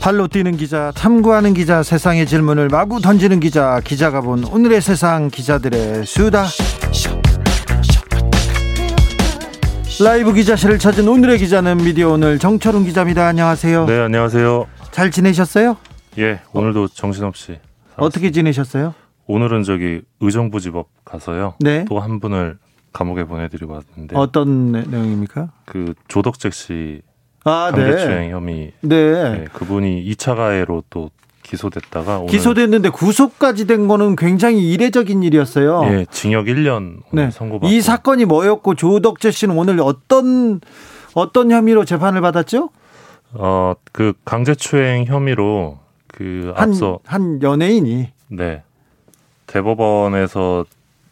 발로 뛰는 기자, 탐구하는 기자, 세상의 질문을 마구 던지는 기자, 기자가 본 오늘의 세상 기자들의 수다. 라이브 기자실을 찾은 오늘의 기자는 미디어 오늘 정철웅 기자입니다. 안녕하세요. 네, 안녕하세요. 잘 지내셨어요? 예, 오늘도 정신없이. 살았습니다. 어떻게 지내셨어요? 오늘은 저기 의정부지법 가서요. 네. 또 한 분을 감옥에 보내드리고 왔는데 어떤 내- 내용입니까? 그 조덕재 씨 아, 강제추행 네. 혐의 네. 네, 그분이 2차 가해로 또 기소됐다가 기소됐는데 구속까지 된 거는 굉장히 이례적인 일이었어요. 예, 징역 1년 오늘 네. 선고받고 이 사건이 뭐였고 조덕재 씨는 오늘 어떤 어떤 혐의로 재판을 받았죠? 어, 그 강제추행 혐의로 그 한, 앞서 한 연예인이 네. 대법원에서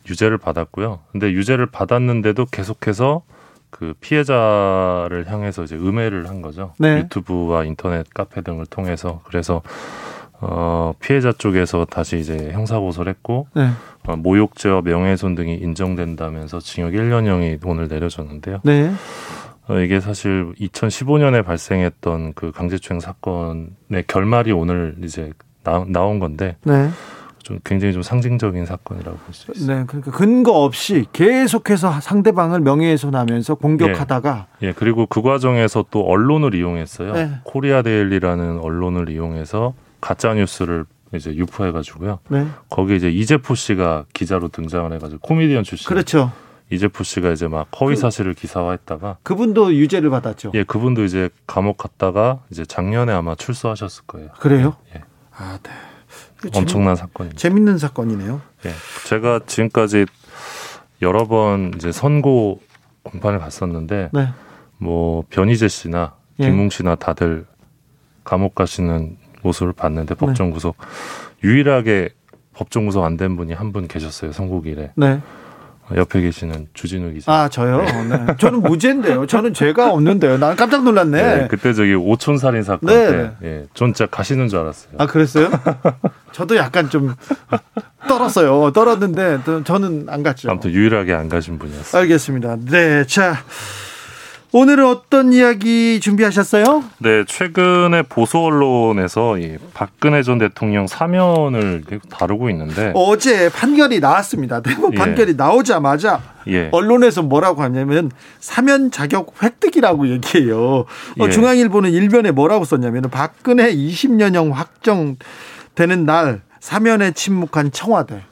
유죄를 받았고요. 근데 유죄를 받았는데도 계속해서 그 피해자를 향해서 이제 음해를 한 거죠. 네. 유튜브와 인터넷 카페 등을 통해서 그래서 어 피해자 쪽에서 다시 이제 형사 고소를 했고 네. 어, 모욕죄와 명예훼손 등이 인정된다면서 징역 1년형이 오늘 내려졌는데요. 네. 어, 이게 사실 2015년에 발생했던 그 강제추행 사건의 결말이 오늘 이제 나, 나온 건데 네. 좀 굉장히 좀 상징적인 사건이라고 볼 수 있어요. 네. 그러니까 근거 없이 계속해서 상대방을 명예훼손하면서 공격하다가 예, 그리고 그 과정에서 또 언론을 이용했어요. 네. 코리아 데일리라는 언론을 이용해서 가짜 뉴스를 이제 유포해가지고요. 네. 거기 이제 이재포 씨가 기자로 등장을 해가지고 코미디언 출신 그렇죠. 이재포 씨가 이제 막 허위 사실을 기사화했다가 그분도 유죄를 받았죠. 예, 그분도 이제 감옥 갔다가 이제 작년에 아마 출소하셨을 거예요. 그래요? 예. 아, 네. 엄청난 사건입니다. 재밌는 사건이네요. 예. 제가 지금까지 여러 번 이제 선고 공판을 갔었는데 네. 뭐 변희재 씨나 예. 김웅 씨나 다들 감옥 가시는 모습을 네. 봤는데 법정 구속 유일하게 법정 구속 안 된 분이 한 분 계셨어요 선고일에 네. 옆에 계시는 주진우 기자. 아, 저요? 네. 저는 무죄인데요. 저는 죄가 없는데요. 난 깜짝 놀랐네. 네, 그때 저기 오촌 살인 사건 네, 때, 예, 전 진짜 가시는 줄 알았어요. 아, 그랬어요? 저도 약간 좀 떨었어요. 떨었는데 또 저는 안 갔죠. 아무튼 유일하게 안 가신 분이었어요. 알겠습니다. 네. 자. 오늘은 어떤 이야기 준비하셨어요? 네, 최근에 보수 언론에서 이 박근혜 전 대통령 사면을 다루고 있는데, 어제 판결이 나왔습니다. 대법 예. 판결이 나오자마자 예, 언론에서 뭐라고 하냐면 사면 자격 획득이라고 얘기해요. 어, 예. 중앙일보는 일변에 뭐라고 썼냐면 박근혜 20년형 확정되는 날 사면에 침묵한 청와대.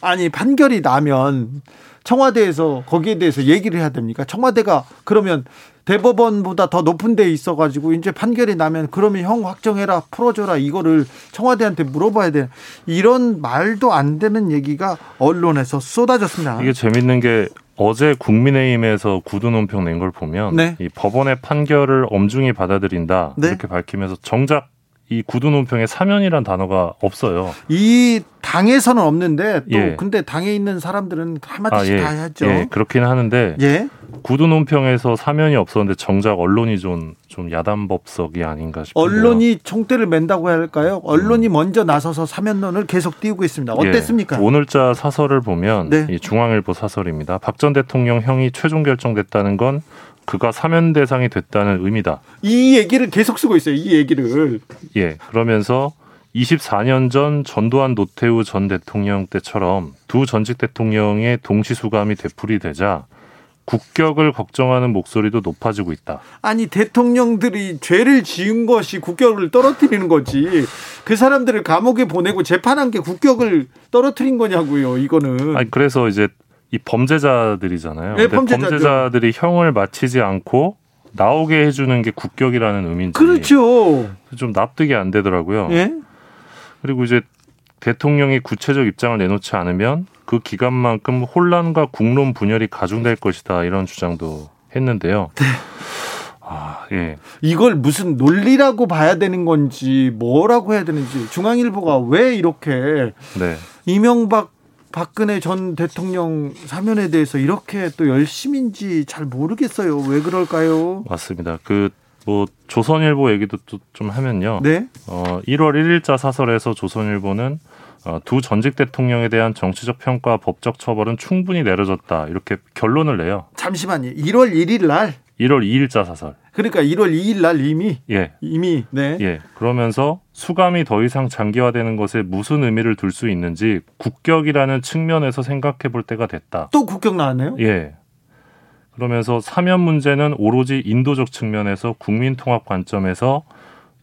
아니 판결이 나면 청와대에서 거기에 대해서 얘기를 해야 됩니까? 청와대가 그러면 대법원보다 더 높은 데 있어 가지고 이제 판결이 나면 그러면 형 확정해라 풀어줘라 이거를 청와대한테 물어봐야 돼 이런 말도 안 되는 얘기가 언론에서 쏟아졌습니다. 이게 재밌는 게 어제 국민의힘에서 구두 논평 낸 걸 보면 네. 이 법원의 판결을 엄중히 받아들인다 네. 이렇게 밝히면서 정작 이 구두 논평에 사면이란 단어가 없어요. 이 당에서는 없는데 또 예. 근데 당에 있는 사람들은 한마디씩 다 했죠. 예, 그렇긴 하는데 예. 구두 논평에서 사면이 없었는데 정작 언론이 좀, 좀 야단법석이 아닌가 싶어요. 언론이 총대를 맨다고 할까요? 언론이 먼저 나서서 사면론을 계속 띄우고 있습니다. 어땠습니까? 예, 오늘자 사설을 보면 네. 이 중앙일보 사설입니다. 박 전 대통령 형이 최종 결정됐다는 건 그가 사면 대상이 됐다는 의미다. 이 얘기를 계속 쓰고 있어요. 이 얘기를. 예. 그러면서 24년 전 전두환 노태우 전 대통령 때처럼 두 전직 대통령의 동시수감이 되풀이되자 국격을 걱정하는 목소리도 높아지고 있다. 아니 대통령들이 죄를 지은 것이 국격을 떨어뜨리는 거지. 그 사람들을 감옥에 보내고 재판한 게 국격을 떨어뜨린 거냐고요. 이거는. 아니 그래서 이제 이 범죄자들이잖아요. 네, 범죄자죠. 범죄자들이 형을 마치지 않고 나오게 해주는 게 국격이라는 의미인지 그렇죠. 좀 납득이 안 되더라고요. 예? 그리고 이제 대통령이 구체적 입장을 내놓지 않으면 그 기간만큼 혼란과 국론 분열이 가중될 것이다 이런 주장도 했는데요. 네. 아, 예. 이걸 무슨 논리라고 봐야 되는 건지 뭐라고 해야 되는지 중앙일보가 왜 이렇게 네. 이명박 박근혜 전 대통령 사면에 대해서 이렇게 또 열심인지 잘 모르겠어요. 왜 그럴까요? 맞습니다. 그 뭐 조선일보 얘기도 좀 하면요. 네. 어 1월 1일자 사설에서 조선일보는 어, 두 전직 대통령에 대한 정치적 평가, 법적 처벌은 충분히 내려졌다 이렇게 결론을 내요. 잠시만요. 1월 1일 날 1월 2일자 사설. 그러니까 1월 2일 날 이미 예. 이미 네. 예. 그러면서 수감이 더 이상 장기화되는 것에 무슨 의미를 둘 수 있는지 국격이라는 측면에서 생각해 볼 때가 됐다. 또 국격 나왔네요? 예. 그러면서 사면 문제는 오로지 인도적 측면에서 국민 통합 관점에서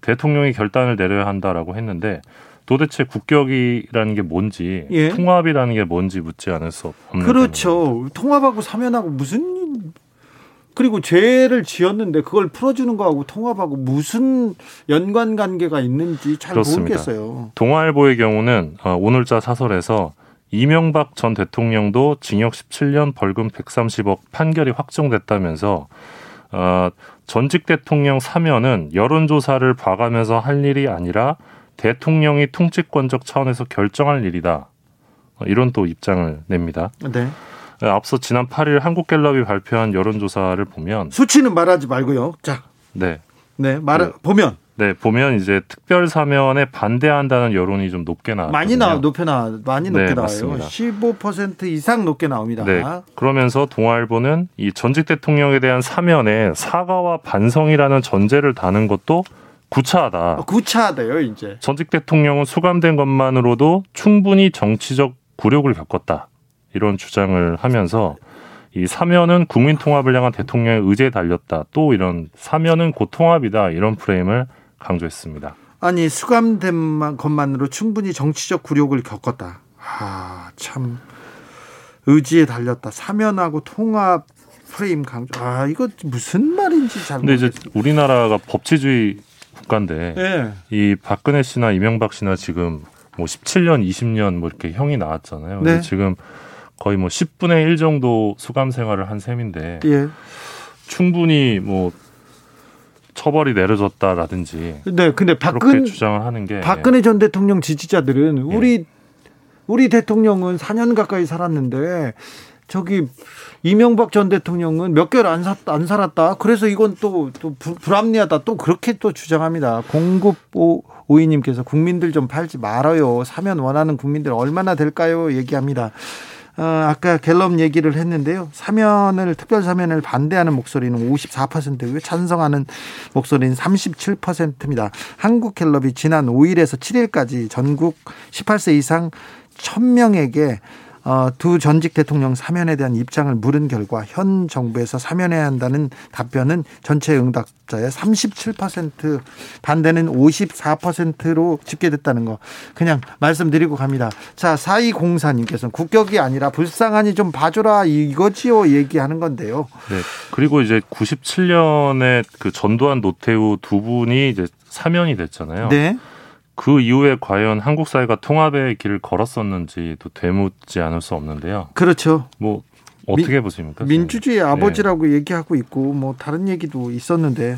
대통령이 결단을 내려야 한다라고 했는데 도대체 국격이라는 게 뭔지 예. 통합이라는 게 뭔지 묻지 않을 수 없는 그렇죠. 때문입니다. 통합하고 사면하고 무슨 그리고 죄를 지었는데 그걸 풀어주는 거하고 통합하고 무슨 연관 관계가 있는지 잘 그렇습니다. 모르겠어요. 동아일보의 경우는 어, 오늘자 사설에서 이명박 전 대통령도 징역 17년 벌금 130억 판결이 확정됐다면서 어, 전직 대통령 사면은 여론조사를 봐가면서 할 일이 아니라 대통령이 통치권적 차원에서 결정할 일이다. 어, 이런 또 입장을 냅니다. 네. 앞서 지난 8일 한국갤럽이 발표한 여론조사를 보면 수치는 말하지 말고요. 자, 네. 네, 말 네. 보면 네, 보면 이제 특별 사면에 반대한다는 여론이 좀 높게 나왔거든요. 많이 나와 높게 나 많이 높게 네, 나와요. 맞습니다. 15% 이상 높게 나옵니다. 네. 그러면서 동아일보는 이 전직 대통령에 대한 사면에 사과와 반성이라는 전제를 다는 것도 구차하다. 어, 구차하대요, 이제. 전직 대통령은 수감된 것만으로도 충분히 정치적 굴욕을 겪었다. 이런 주장을 하면서 이 사면은 국민 통합을 향한 대통령의 의지에 달렸다. 또 이런 사면은 곧 통합이다. 이런 프레임을 강조했습니다. 아니 수감된 것만으로 충분히 정치적 굴욕을 겪었다. 아, 참 의지에 달렸다. 사면하고 통합 프레임 강조. 아, 이거 무슨 말인지 잘 근데 이제 모르겠어요. 우리나라가 법치주의 국가인데 예. 이 박근혜 씨나 이명박 씨나 지금 뭐 17년, 20년 뭐 이렇게 형이 나왔잖아요. 근데 네. 지금 거의 뭐 10분의 1 정도 수감 생활을 한 셈인데 예. 충분히 뭐 처벌이 내려졌다라든지 네, 근데 박근 주장을 하는 게 박근혜 전 대통령 지지자들은 예. 우리 우리 대통령은 4년 가까이 살았는데 저기 이명박 전 대통령은 몇 개월 안, 사, 안 살았다. 그래서 이건 또, 또 불- 불합리하다. 또 그렇게 또 주장합니다. 공급5 오이님께서 국민들 좀 팔지 말아요. 사면 원하는 국민들 얼마나 될까요? 얘기합니다. 어, 아까 갤럽 얘기를 했는데요. 사면을 특별 사면을 반대하는 목소리는 54%고요. 찬성하는 목소리는 37%입니다. 한국 갤럽이 지난 5일에서 7일까지 전국 18세 이상 1000명에게 어, 두 전직 대통령 사면에 대한 입장을 물은 결과 현 정부에서 사면해야 한다는 답변은 전체 응답자의 37% 반대는 54%로 집계됐다는 거 그냥 말씀드리고 갑니다. 자, 4204님께서는 국격이 아니라 불쌍하니 좀 봐줘라 이거지요 얘기하는 건데요. 네. 그리고 이제 97년에 그 전두환 노태우 두 분이 이제 사면이 됐잖아요. 네. 그 이후에 과연 한국 사회가 통합의 길을 걸었었는지도 되묻지 않을 수 없는데요. 그렇죠. 뭐 어떻게 보십니까? 민주주의 네. 아버지라고 얘기하고 있고 뭐 다른 얘기도 있었는데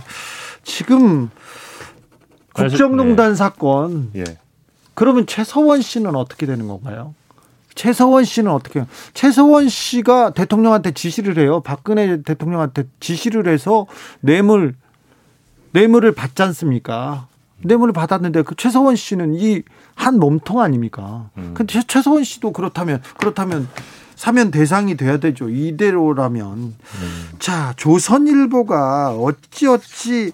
지금 국정농단 사건 예. 그러면 최서원 씨는 어떻게 되는 건가요? 최서원 씨는 어떻게 해요? 최서원 씨가 대통령한테 지시를 해요. 박근혜 대통령한테 지시를 해서 뇌물 뇌물을 받지 않습니까? 뇌물을 받았는데 그 최서원 씨는 이 한 몸통 아닙니까? 음. 근데 최- 최서원 씨도 그렇다면 그렇다면 사면 대상이 돼야 되죠. 이대로라면. 음. 자, 조선일보가 어찌어찌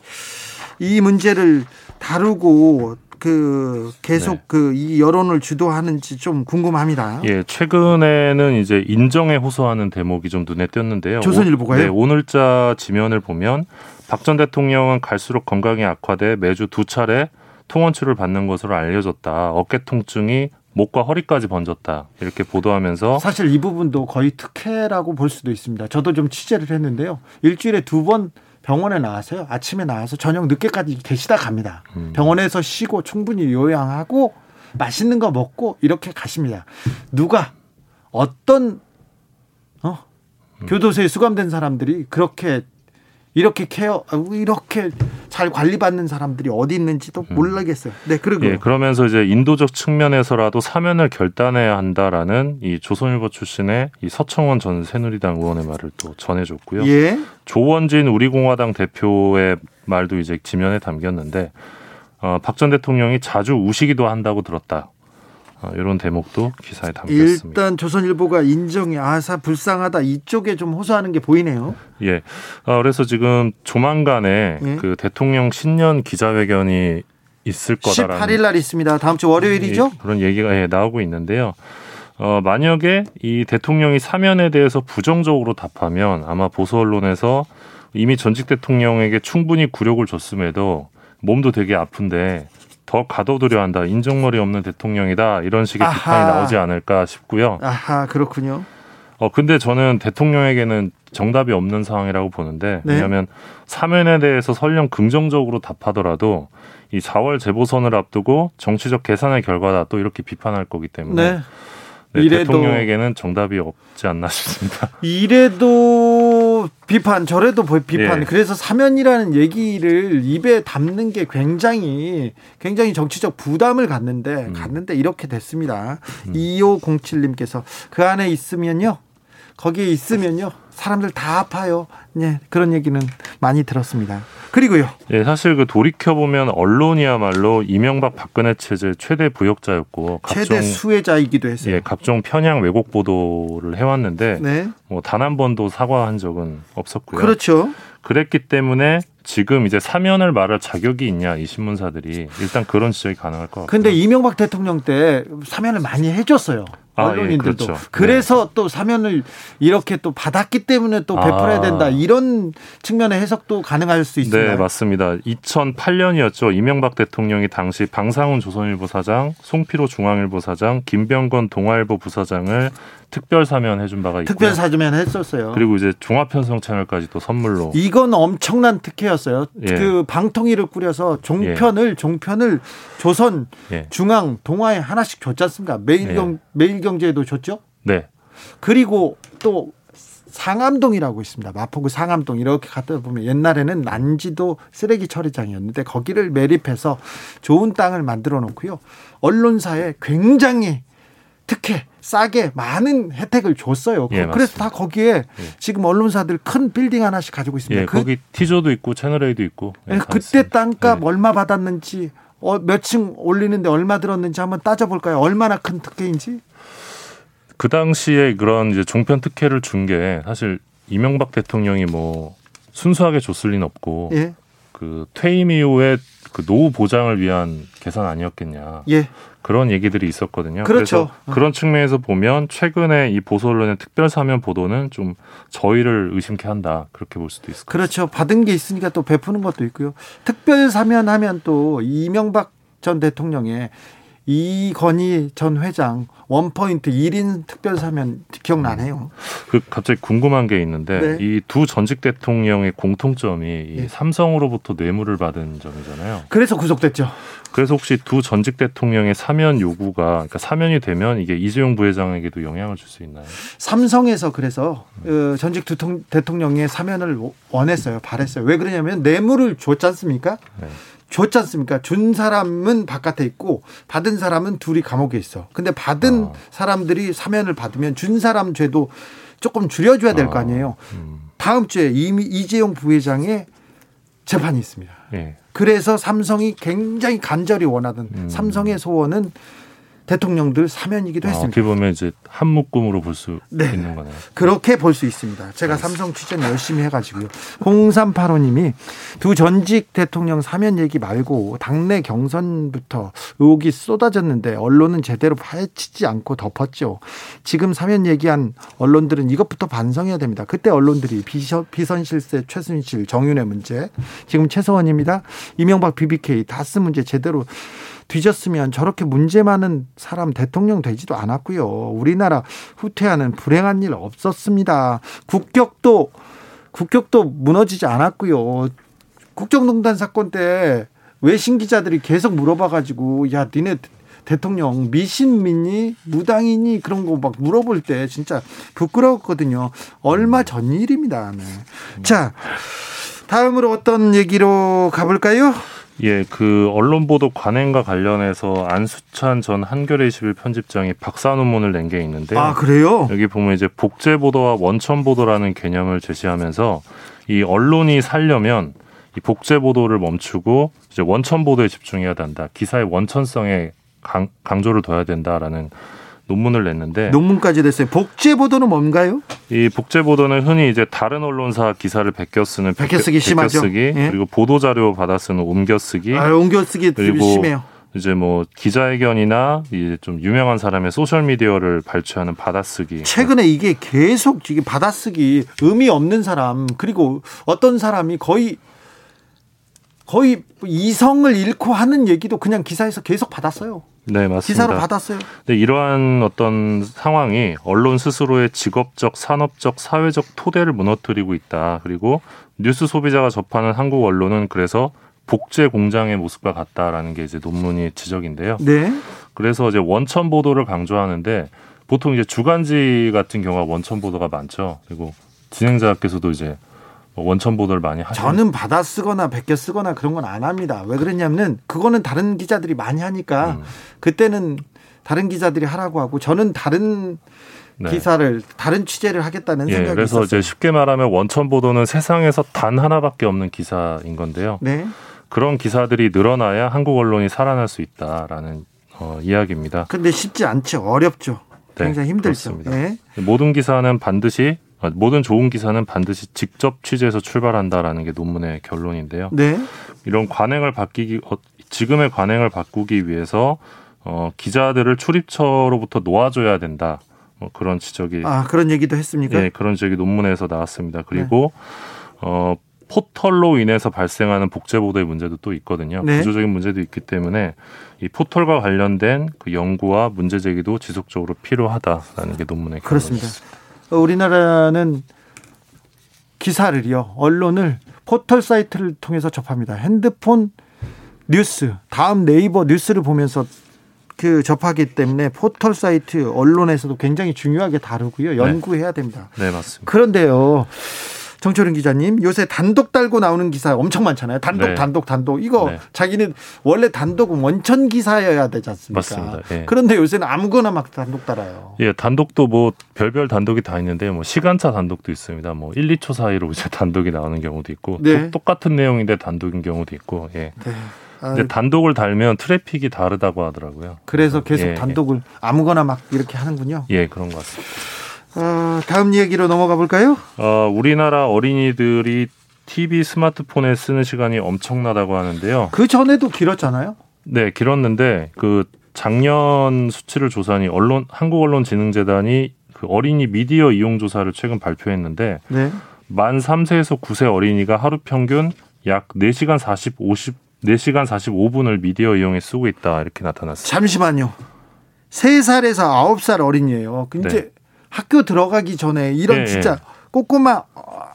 이 문제를 다루고 그 계속 네. 그이 여론을 주도하는지 좀 궁금합니다. 예, 최근에는 이제 인정에 호소하는 대목이 좀 눈에 띄었는데요. 조선일보가요? 오, 네, 오늘자 지면을 보면 박 전 대통령은 갈수록 건강이 악화돼 매주 두 차례 통원치료를 받는 것으로 알려졌다. 어깨 통증이 목과 허리까지 번졌다. 이렇게 보도하면서 사실 이 부분도 거의 특혜라고 볼 수도 있습니다. 저도 좀 취재를 했는데요. 일주일에 두 번 병원에 나와서요. 아침에 나와서 저녁 늦게까지 계시다 갑니다. 음. 병원에서 쉬고 충분히 요양하고 맛있는 거 먹고 이렇게 가십니다. 누가 어떤 어? 음. 교도소에 수감된 사람들이 그렇게 이렇게 케어 이렇게 잘 관리받는 사람들이 어디 있는지도 음. 모르겠어요. 네, 그리고 예, 그러면서 이제 인도적 측면에서라도 사면을 결단해야 한다라는 이 조선일보 출신의 이 서청원 전 새누리당 의원의 말을 또 전해줬고요. 예. 조원진 우리공화당 대표의 말도 이제 지면에 담겼는데 어, 박 전 대통령이 자주 우시기도 한다고 들었다. 어, 이런 대목도 기사에 담겼습니다. 일단 조선일보가 인정이 아사 불쌍하다 이쪽에 좀 호소하는 게 보이네요. 예. 어, 그래서 지금 조만간에 예. 그 대통령 신년 기자회견이 있을 거다라는 18일 날 있습니다. 다음 주 월요일이죠? 예, 그런 얘기가 예, 나오고 있는데요. 어, 만약에 이 대통령이 사면에 대해서 부정적으로 답하면 아마 보수 언론에서 이미 전직 대통령에게 충분히 굴욕을 줬음에도 몸도 되게 아픈데 더 가둬두려 한다. 인정머리 없는 대통령이다. 이런 식의 아하. 비판이 나오지 않을까 싶고요. 아하, 그렇군요. 어, 근데 저는 대통령에게는 정답이 없는 상황이라고 보는데 네. 왜냐하면 사면에 대해서 설령 긍정적으로 답하더라도 이 4월 재보선을 앞두고 정치적 계산의 결과다 또 이렇게 비판할 거기 때문에 네. 네, 이래도 대통령에게는 정답이 없지 않나 싶습니다. 이래도 비판, 저래도 비판. 예. 그래서 사면이라는 얘기를 입에 담는 게 굉장히 굉장히 정치적 부담을 갖는데 음. 갖는데 이렇게 됐습니다. 음. 2507님께서 그 안에 있으면요. 거기에 있으면요. 사람들 다 아파요. 네, 그런 얘기는 많이 들었습니다. 그리고요. 예, 사실 그 돌이켜 보면 언론이야말로 이명박 박근혜 체제 최대 부역자였고 최대 수혜자이기도 했어요. 예, 각종 편향 왜곡 보도를 해왔는데 네. 뭐단 한 번도 사과한 적은 없었고요. 그렇죠. 그랬기 때문에 지금 이제 사면을 말할 자격이 있냐 이 신문사들이 일단 그런 지적이 가능할 것 같아요. 근데 이명박 대통령 때 사면을 많이 해줬어요. 아, 언론인들도. 예, 그렇죠. 그래서 네. 또 사면을 이렇게 또 받았기 때문에 또 베풀어야 아. 된다. 이런 측면의 해석도 가능할 수 있습니다. 네, 맞습니다. 2008년이었죠. 이명박 대통령이 당시 방상훈 조선일보 사장, 송피로 중앙일보 사장, 김병건 동아일보 부사장을 특별 사면 해준 바가 있고 특별 사면 했었어요. 그리고 이제 종합 편성 채널까지 또 선물로. 이건 엄청난 특혜였어요. 예. 그 방통위를 꾸려서 종편을 예. 종편을 조선, 예. 중앙, 동아에 하나씩 줬지 않습니까? 매일경 예. 매일경제에도 줬죠. 네. 그리고 또 상암동이라고 있습니다. 마포구 상암동 이렇게 갔다 보면 옛날에는 난지도 쓰레기 처리장이었는데 거기를 매립해서 좋은 땅을 만들어 놓고요. 언론사에 굉장히 특혜 싸게 많은 혜택을 줬어요. 예, 그래서 다 거기에 예. 지금 언론사들 큰 빌딩 하나씩 가지고 있습니다. 예, 그, 거기 티저도 있고 채널 A도 있고. 예, 그때 땅값 예. 얼마 받았는지 어, 몇 층 올리는데 얼마 들었는지 한번 따져볼까요? 얼마나 큰 특혜인지? 그 당시에 그런 이제 종편 특혜를 준 게 사실 이명박 대통령이 뭐 순수하게 줬을 리는 없고 예. 그 퇴임 이후에 그 노후 보장을 위한 개선 아니었겠냐. 예. 그런 얘기들이 있었거든요. 그렇죠. 그래서 그런 측면에서 보면 최근에 이 보수 언론의 특별 사면 보도는 좀 저희를 의심케 한다 그렇게 볼 수도 있을 것 그렇죠. 받은 게 있으니까 또 베푸는 것도 있고요. 특별 사면하면 또 이명박 전 대통령의 이건희 전 회장 원포인트 1인 특별사면 기억나네요. 그 갑자기 궁금한 게 있는데 네. 이두 전직 대통령의 공통점이 네. 삼성으로부터 뇌물을 받은 점이잖아요. 그래서 구속됐죠. 그래서 혹시 두 전직 대통령의 사면 요구가 그러니까 사면이 되면 이게 이재용 부회장에게도 영향을 줄 수 있나요? 삼성에서 그래서 음. 전직 대통령의 사면을 원했어요. 바랬어요. 왜 그러냐면 뇌물을 줬지 않습니까? 네. 줬지 않습니까? 준 사람은 바깥에 있고 받은 사람은 둘이 감옥에 있어. 근데 받은 아. 사람들이 사면을 받으면 준 사람 죄도 조금 줄여줘야 될 거 아. 아니에요. 음. 다음 주에 이미 이재용 부회장의 재판이 있습니다. 네. 그래서 삼성이 굉장히 간절히 원하던 음. 삼성의 소원은 대통령들 사면이기도 아, 했습니다. 어떻게 보면 이제 한 묶음으로 볼수 네. 있는 거네요. 그렇게 볼 수 있습니다. 제가 삼성 취재 열심히 해가지고요. 0385님이 두 전직 대통령 사면 얘기 말고 당내 경선부터 의혹이 쏟아졌는데 언론은 제대로 파헤치지 않고 덮었죠. 지금 사면 얘기한 언론들은 이것부터 반성해야 됩니다. 그때 언론들이 비선, 비선 실세 최순실 정윤회 문제 지금 최서원입니다. 이명박 BBK 다스 문제 제대로 뒤졌으면 저렇게 문제 많은 사람 대통령 되지도 않았고요. 우리나라 후퇴하는 불행한 일 없었습니다. 국격도 국격도 무너지지 않았고요. 국정농단 사건 때 외신 기자들이 계속 물어봐가지고 야 니네 대통령 미신민이 무당이니 그런 거 막 물어볼 때 진짜 부끄러웠거든요. 얼마 전 일입니다. 네. 자. 다음으로 어떤 얘기로 가볼까요? 예, 그 언론 보도 관행과 관련해서 안수찬 전 한겨레 21 편집장이 박사 논문을 낸 게 있는데 아, 그래요? 여기 보면 이제 복제 보도와 원천 보도라는 개념을 제시하면서 이 언론이 살려면 이 복제 보도를 멈추고 이제 원천 보도에 집중해야 된다. 기사의 원천성에 강, 강조를 둬야 된다라는 논문을 냈는데 논문까지 됐어요. 복제 보도는 뭔가요? 이 복제 보도는 흔히 이제 다른 언론사 기사를 베껴 쓰는 베껴 쓰기 심하죠. 베껴쓰기 예. 그리고 보도 자료 받아 쓰는 옮겨쓰기 아, 옮겨쓰기 그리고 심해요. 이제 뭐 기자회견이나 이제 좀 유명한 사람의 소셜 미디어를 발췌하는 받아쓰기 최근에 이게 계속 이게 받아쓰기 의미 없는 사람 그리고 어떤 사람이 거의 거의 이성을 잃고 하는 얘기도 그냥 기사에서 계속 받았어요. 네 맞습니다. 기사로 받았어요. 네, 이러한 어떤 상황이 언론 스스로의 직업적, 산업적, 사회적 토대를 무너뜨리고 있다. 그리고 뉴스 소비자가 접하는 한국 언론은 그래서 복제 공장의 모습과 같다라는 게 이제 논문이 지적인데요. 네. 그래서 이제 원천 보도를 강조하는데 보통 이제 주간지 같은 경우가 원천 보도가 많죠. 그리고 진행자께서도 이제 뭐 원천 보도를 많이 하죠. 저는 받아 쓰거나 베껴 쓰거나 그런 건 안 합니다. 왜 그러냐면 그거는 다른 기자들이 많이 하니까 음. 그때는 다른 기자들이 하라고 하고 저는 다른 네. 기사를 다른 취재를 하겠다는 예, 생각이 그래서 있었어요. 이제 쉽게 말하면 원천 보도는 세상에서 단 하나밖에 없는 기사인 건데요. 네. 그런 기사들이 늘어나야 한국 언론이 살아날 수 있다라는 어, 이야기입니다. 근데 쉽지 않죠. 어렵죠. 네, 굉장히 힘들죠. 네. 모든 기사는 반드시 아, 모든 좋은 기사는 반드시 직접 취재해서 출발한다라는 게 논문의 결론인데요. 네. 이런 관행을 바뀌기 어, 지금의 관행을 바꾸기 위해서 어, 기자들을 출입처로부터 놓아줘야 된다. 뭐 그런 지적이 아, 그런 얘기도 했습니까? 예, 그런 지적이 논문에서 나왔습니다. 그리고 어 포털로 인해서 발생하는 복제 보도의 문제도 또 있거든요. 네. 구조적인 문제도 있기 때문에 이 포털과 관련된 그 연구와 문제 제기도 지속적으로 필요하다라는 게 논문의. 결론이었습니다. 어, 우리나라는 기사를요, 언론을 포털 사이트를 통해서 접합니다. 핸드폰 뉴스, 다음 네이버 뉴스를 보면서 그 접하기 때문에 포털 사이트 언론에서도 굉장히 중요하게 다루고요. 연구해야 됩니다. 네, 맞습니다. 그런데요. 정철운 기자님, 요새 단독 달고 나오는 기사 엄청 많잖아요. 단독, 네. 단독, 단독. 이거 네. 자기는 원래 단독은 원천 기사여야 되지 않습니까? 맞습니다. 예. 그런데 요새는 아무거나 막 단독 달아요. 예, 단독도 뭐 별별 단독이 다 있는데 뭐 시간차 단독도 있습니다. 뭐 1, 2초 사이로 이제 단독이 나오는 경우도 있고 네. 또 똑같은 내용인데 단독인 경우도 있고. 예. 네. 아, 근데 단독을 달면 트래픽이 다르다고 하더라고요. 그래서 계속 예, 단독을 아무거나 막 이렇게 하는군요. 예, 그런 것 같습니다. 어, 다음 얘기로 넘어가 볼까요? 어, 우리나라 어린이들이 TV 스마트폰에 쓰는 시간이 엄청나다고 하는데요. 그 전에도 길었잖아요. 네, 길었는데 그 작년 수치를 조사하니 언론 한국언론진흥재단이 그 어린이 미디어 이용 조사를 최근 발표했는데 네. 만 3세에서 9세 어린이가 하루 평균 약 4시간 40 50 4시간 45분을 미디어 이용에 쓰고 있다 이렇게 나타났습니다. 잠시만요. 세살에서 아홉 살 어린이에요. 근데 네. 학교 들어가기 전에 이런 네, 진짜 꼬꼬마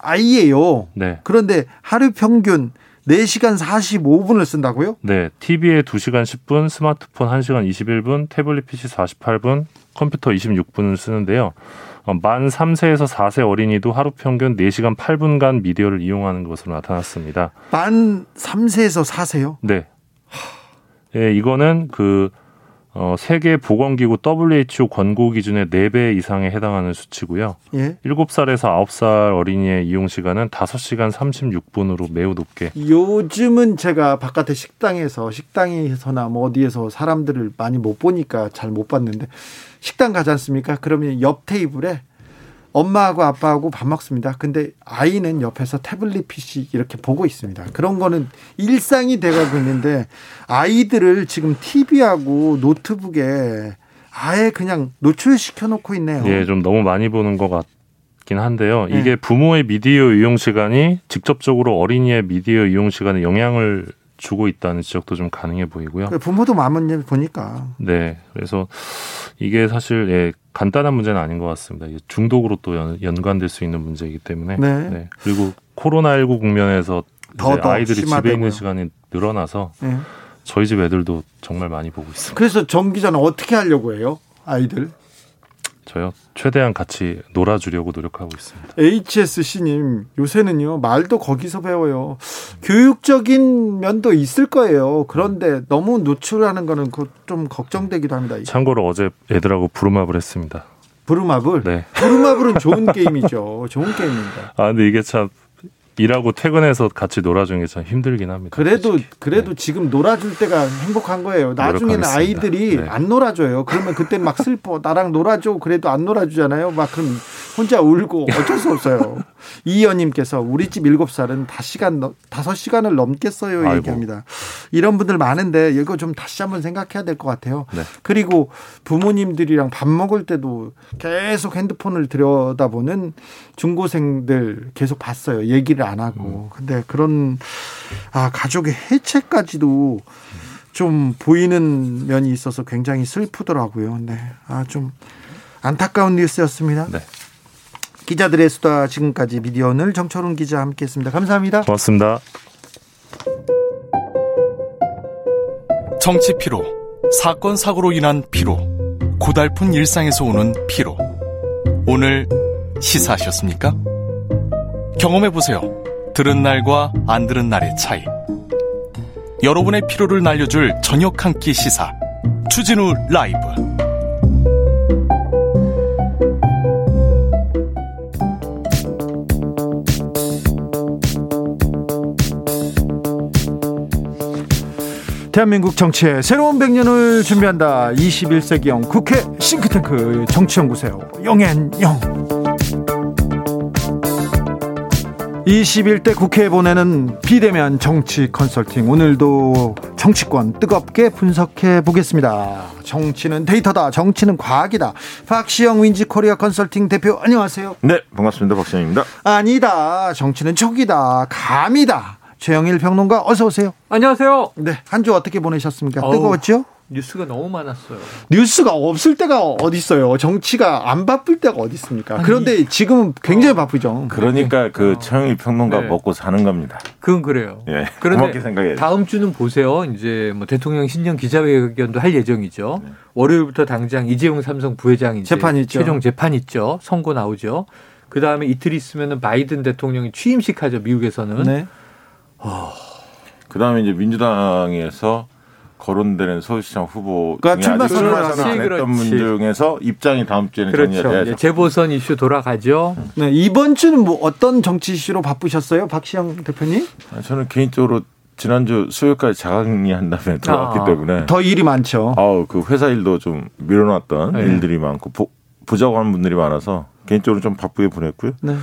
아이예요. 네. 그런데 하루 평균 4시간 45분을 쓴다고요? 네, TV에 2시간 10분, 스마트폰 1시간 21분, 태블릿 PC 48분, 컴퓨터 26분을 쓰는데요. 어, 만 3세에서 4세 어린이도 하루 평균 4시간 8분간 미디어를 이용하는 것으로 나타났습니다. 만 3세에서 4세요? 네. 예, 이거는 그 어, 세계 보건기구 WHO 권고 기준의 4배 이상에 해당하는 수치고요. 예. 7살에서 9살 어린이의 이용 시간은 5시간 36분으로 매우 높게 요즘은 제가 바깥에 식당에서 식당에서나 뭐 어디에서 사람들을 많이 못 보니까 잘 못 봤는데 식당 가지 않습니까? 그러면 옆 테이블에 엄마하고 아빠하고 밥 먹습니다. 근데 아이는 옆에서 태블릿 PC 이렇게 보고 있습니다. 그런 거는 일상이 돼가고 있는데 아이들을 지금 TV하고 노트북에 아예 그냥 노출시켜 놓고 있네요. 예, 좀 너무 많이 보는 것 같긴 한데요. 네. 이게 부모의 미디어 이용 시간이 직접적으로 어린이의 미디어 이용 시간에 영향을 주고 있다는 지적도 좀 가능해 보이고요. 부모도 마음은 보니까 네, 그래서 이게 사실 예, 간단한 문제는 아닌 것 같습니다. 중독으로 또 연, 연관될 수 있는 문제이기 때문에. 네. 그리고 코로나19 국면에서 더, 더 아이들이 집에 심화되고요. 있는 시간이 늘어나서 예. 저희 집 애들도 정말 많이 보고 있습니다. 그래서 정 기자는 어떻게 하려고 해요? 아이들 저요 최대한 같이 놀아주려고 노력하고 있습니다. HSC님 요새는요 말도 거기서 배워요. 교육적인 면도 있을 거예요. 그런데 너무 노출하는 거는 좀 걱정되기도 합니다. 참고로 어제 애들하고 부루마블 했습니다. 부루마블? 네. 부루마블은 좋은 게임이죠. 좋은 게임입니다. 아 근데 이게 참 일하고 퇴근해서 같이 놀아주는 게 참 힘들긴 합니다. 그래도 솔직히. 그래도 네. 지금 놀아줄 때가 행복한 거예요. 나중에는 노력하겠습니다. 아이들이 네. 안 놀아줘요. 그러면 그때 막 슬퍼. 나랑 놀아줘. 그래도 안 놀아주잖아요. 막 그럼 혼자 울고 어쩔 수 없어요. 이의원님께서 우리 집 일곱 살은 다섯 시간 다섯 시간을 넘겠어요 아이고. 얘기합니다. 이런 분들 많은데 이거 좀 다시 한번 생각해야 될 것 같아요. 네. 그리고 부모님들이랑 밥 먹을 때도 계속 핸드폰을 들여다보는 중고생들 계속 봤어요. 얘기를 안 하고. 음. 근데 그런 아 가족의 해체까지도 좀 보이는 면이 있어서 굉장히 슬프더라고요. 네. 아 좀 안타까운 뉴스였습니다. 네. 기자들의 수다 지금까지 미디어 오늘 정철훈 기자 함께했습니다. 감사합니다. 고맙습니다. 정치 피로, 사건 사고로 인한 피로, 고달픈 일상에서 오는 피로. 오늘 시사하셨습니까? 경험해 보세요. 들은 날과 안 들은 날의 차이. 여러분의 피로를 날려줄 저녁 한 끼 시사. 추진우 라이브. 대한민국 정치의 새로운 100년을 준비한다. 21세기형 국회 싱크탱크 정치연구소 영앤영. 21대 국회에 보내는 비대면 정치 컨설팅. 오늘도 정치권 뜨겁게 분석해 보겠습니다. 정치는 데이터다. 정치는 과학이다. 박시영 윈지 코리아 컨설팅 대표 안녕하세요. 네, 반갑습니다. 박시영입니다. 아니다. 정치는 촉이다. 감이다. 최영일 평론가 어서 오세요. 안녕하세요. 네, 한 주 어떻게 보내셨습니까? 어우, 뜨거웠죠? 뉴스가 너무 많았어요. 뉴스가 없을 때가 어디 있어요? 정치가 안 바쁠 때가 어디 있습니까? 아니, 그런데 지금은 굉장히 어, 바쁘죠. 그러니까 그 어. 최영일 평론가 네. 먹고 사는 겁니다. 그건 그래요. 예. 그런데 생각해 다음 주는 보세요. 이제 뭐 대통령 신년 기자회견도 할 예정이죠. 네. 월요일부터 당장 이재용 삼성 부회장 재판 있죠. 최종 재판 있죠. 선고 나오죠. 그 다음에 이틀 있으면은 바이든 대통령이 취임식 하죠. 미국에서는. 네. 어. 그다음에 이제 민주당에서 거론되는 서울시장 후보 그러니까 출마 선언을 안 했던 분 중에서 입장이 다음 주에는 그렇죠. 정리가 돼야죠. 재보선 이슈 돌아가죠. 네, 이번 주는 뭐 어떤 정치 이슈로 바쁘셨어요, 박시영 대표님? 아, 저는 개인적으로 지난주 수요일까지 자강리한 다음에 들어왔기 아, 때문에 더 일이 많죠. 아우 그 회사 일도 좀 밀어놨던 네. 일들이 많고 보, 보자고 하는 분들이 많아서 개인적으로 좀 바쁘게 보냈고요. 네.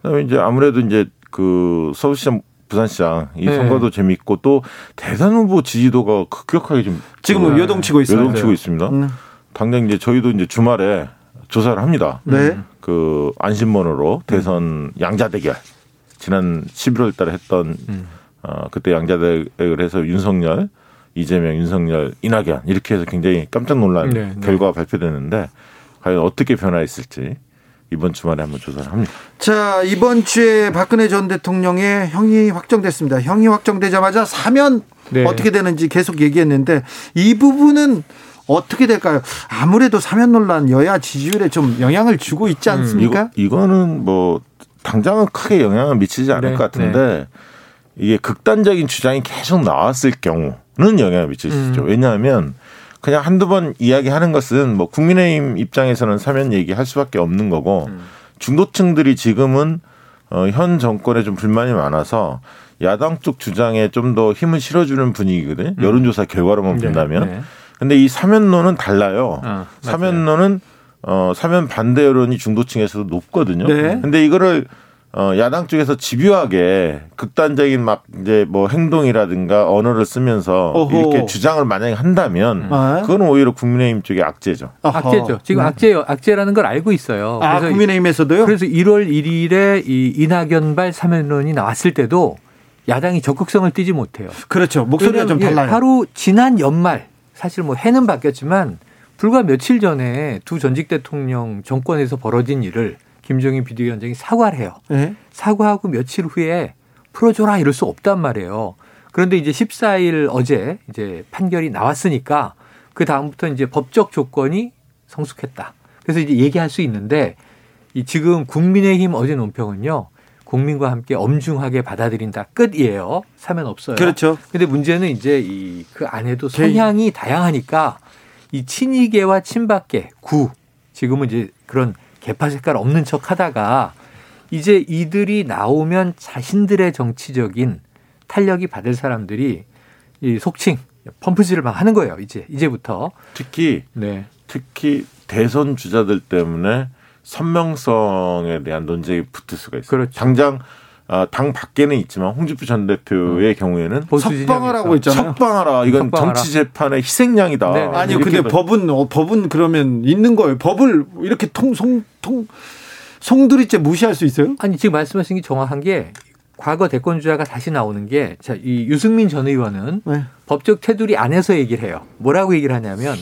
그다음에 이제 아무래도 이제 그 서울시장 부산시장 이 네. 선거도 재밌고 또 대선 후보 지지도가 급격하게 좀 지금은 요동치고 있어요. 요동치고 네. 있습니다. 네. 당장 이제 저희도 이제 주말에 조사를 합니다. 네. 그 안심번호로 대선 양자 대결 지난 11월 달에 했던 음. 어 그때 양자 대결을 해서 윤석열 이재명, 윤석열, 이낙연 이렇게 해서 굉장히 깜짝 놀란 네, 네. 결과가 발표됐는데 과연 어떻게 변화했을지 이번 주말에 한번 조사를 합니다. 자, 이번 주에 박근혜 전 대통령의 형이 확정됐습니다. 형이 확정되자마자 사면 네. 어떻게 되는지 계속 얘기했는데 이 부분은 어떻게 될까요? 아무래도 사면 논란 여야 지지율에 좀 영향을 주고 있지 음. 않습니까? 음, 이거, 이거는 뭐 당장은 크게 영향을 미치지 않을 네. 것 같은데 네. 이게 극단적인 주장이 계속 나왔을 경우는 영향을 미칠 수 있죠. 음. 왜냐하면 그냥 한두 번 이야기하는 것은 뭐 국민의힘 입장에서는 사면 얘기할 수밖에 없는 거고 음. 중도층들이 지금은 어, 현 정권에 좀 불만이 많아서 야당 쪽 주장에 좀 더 힘을 실어주는 분위기거든요. 음. 여론조사 결과로만 네, 본다면. 네. 근데 이 사면론은 달라요. 아, 사면론은 어, 사면 반대 여론이 중도층에서도 높거든요. 네. 근데 이거를 어, 야당 쪽에서 집요하게 극단적인 막 이제 뭐 행동이라든가 언어를 쓰면서 어허. 이렇게 주장을 만약에 한다면 아. 그건 오히려 국민의힘 쪽의 악재죠. 어허. 악재죠. 지금 네. 악재 악재라는 걸 알고 있어요. 아, 그래서 국민의힘에서도요? 그래서 1월 1일에 이 이낙연발 사면론이 나왔을 때도 야당이 적극성을 띠지 못해요. 그렇죠. 목소리가 좀 달라요. 하루 지난 연말 사실 뭐 해는 바뀌었지만 불과 며칠 전에 두 전직 대통령 정권에서 벌어진 일을 김종인 비대위원장이 사과를 해요. 네. 사과하고 며칠 후에 풀어줘라 이럴 수 없단 말이에요. 그런데 이제 14일 어제 이제 판결이 나왔으니까 그 다음부터 이제 법적 조건이 성숙했다. 그래서 이제 얘기할 수 있는데 이 지금 국민의힘 어제 논평은요. 국민과 함께 엄중하게 받아들인다 끝이에요. 사면 없어요. 그렇죠. 근데 문제는 이제 이 그 안에도 성향이 다양하니까 이 친이계와 친박계 구 지금은 이제 그런 개파 색깔 없는 척 하다가 이제 이들이 나오면 자신들의 정치적인 탄력이 받을 사람들이 이 속칭 펌프질을 막 하는 거예요. 이제 이제부터 특히 네. 특히 대선 주자들 때문에 선명성에 대한 논쟁이 붙을 수가 있어요. 그렇죠. 당장 어, 당 밖에는 있지만 홍준표 전 대표의 음. 경우에는 석방하라고 있잖아요. 석방하라. 이건 석방하라. 정치 재판의 희생양이다. 네. 아니 근데 법은 어, 법은 그러면 있는 거예요. 법을 이렇게 통송 통 송두리째 무시할 수 있어요? 아니 지금 말씀하신 게 정확한 게 과거 대권 주자가 다시 나오는 게 자 이 유승민 전 의원은 네. 법적 테두리 안에서 얘기를 해요. 뭐라고 얘기를 하냐면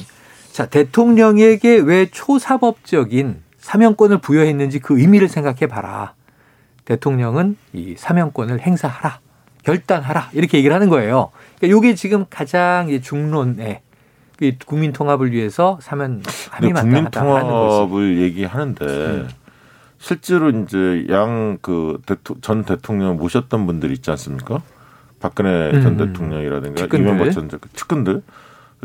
자 대통령에게 왜 초사법적인 사명권을 부여했는지 그 의미를 생각해 봐라. 대통령은 이 사명권을 행사하라. 결단하라. 이렇게 얘기를 하는 거예요. 그러니까 이게 지금 가장 중론의 국민 통합을 위해서 사면 함이 맞다. 국민 통합을 얘기하는데 음. 실제로 이제 양 그 전 대통령 모셨던 분들 있지 않습니까? 박근혜 음. 전 대통령이라든가 이명박 전 측근들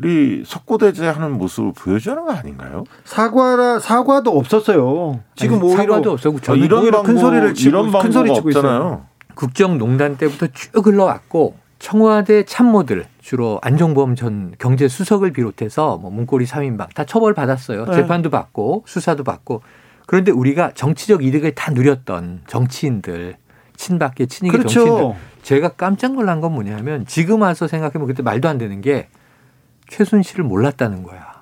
이 석고대죄하는 모습을 보여주는 거 아닌가요? 사과라 사과도 없었어요. 지금 아니, 오히려 사과도 없었고 저는 아, 이런 큰 소리를 치고 이런 큰 소리 치고 있잖아요. 국정농단 때부터 쭉 흘러왔고 청와대 참모들 주로 안종범 전 경제수석을 비롯해서 뭐 문고리 3인방 다 처벌 받았어요. 네. 재판도 받고 수사도 받고 그런데 우리가 정치적 이득을 다 누렸던 정치인들 친박계 친이계 그렇죠. 정치인들 제가 깜짝 놀란 건 뭐냐면 지금 와서 생각해보면 그때 말도 안 되는 게 최순실을 몰랐다는 거야.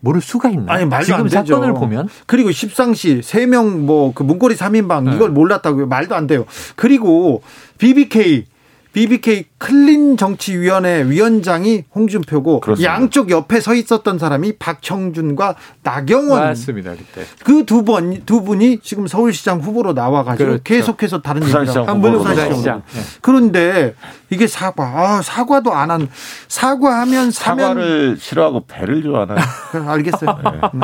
모를 수가 있나? 아니, 말도 지금 안 되죠. 사건을 보면 그리고 십상시 세 명 뭐 그 문고리 3인방 네. 이걸 몰랐다고요. 말도 안 돼요. 그리고 BBK BBK 클린 정치위원회 위원장이 홍준표고 그렇습니다. 양쪽 옆에 서 있었던 사람이 박형준과 나경원 맞습니다 그때 그 두 번 두 분이 지금 서울시장 후보로 나와가지고 그렇죠. 계속해서 다른 한 분은 부산시장 네. 그런데 이게 사과 아, 사과도 안 한 사과하면 사과를 싫어하고 배를 좋아하나요? 알겠어요. 네. 음.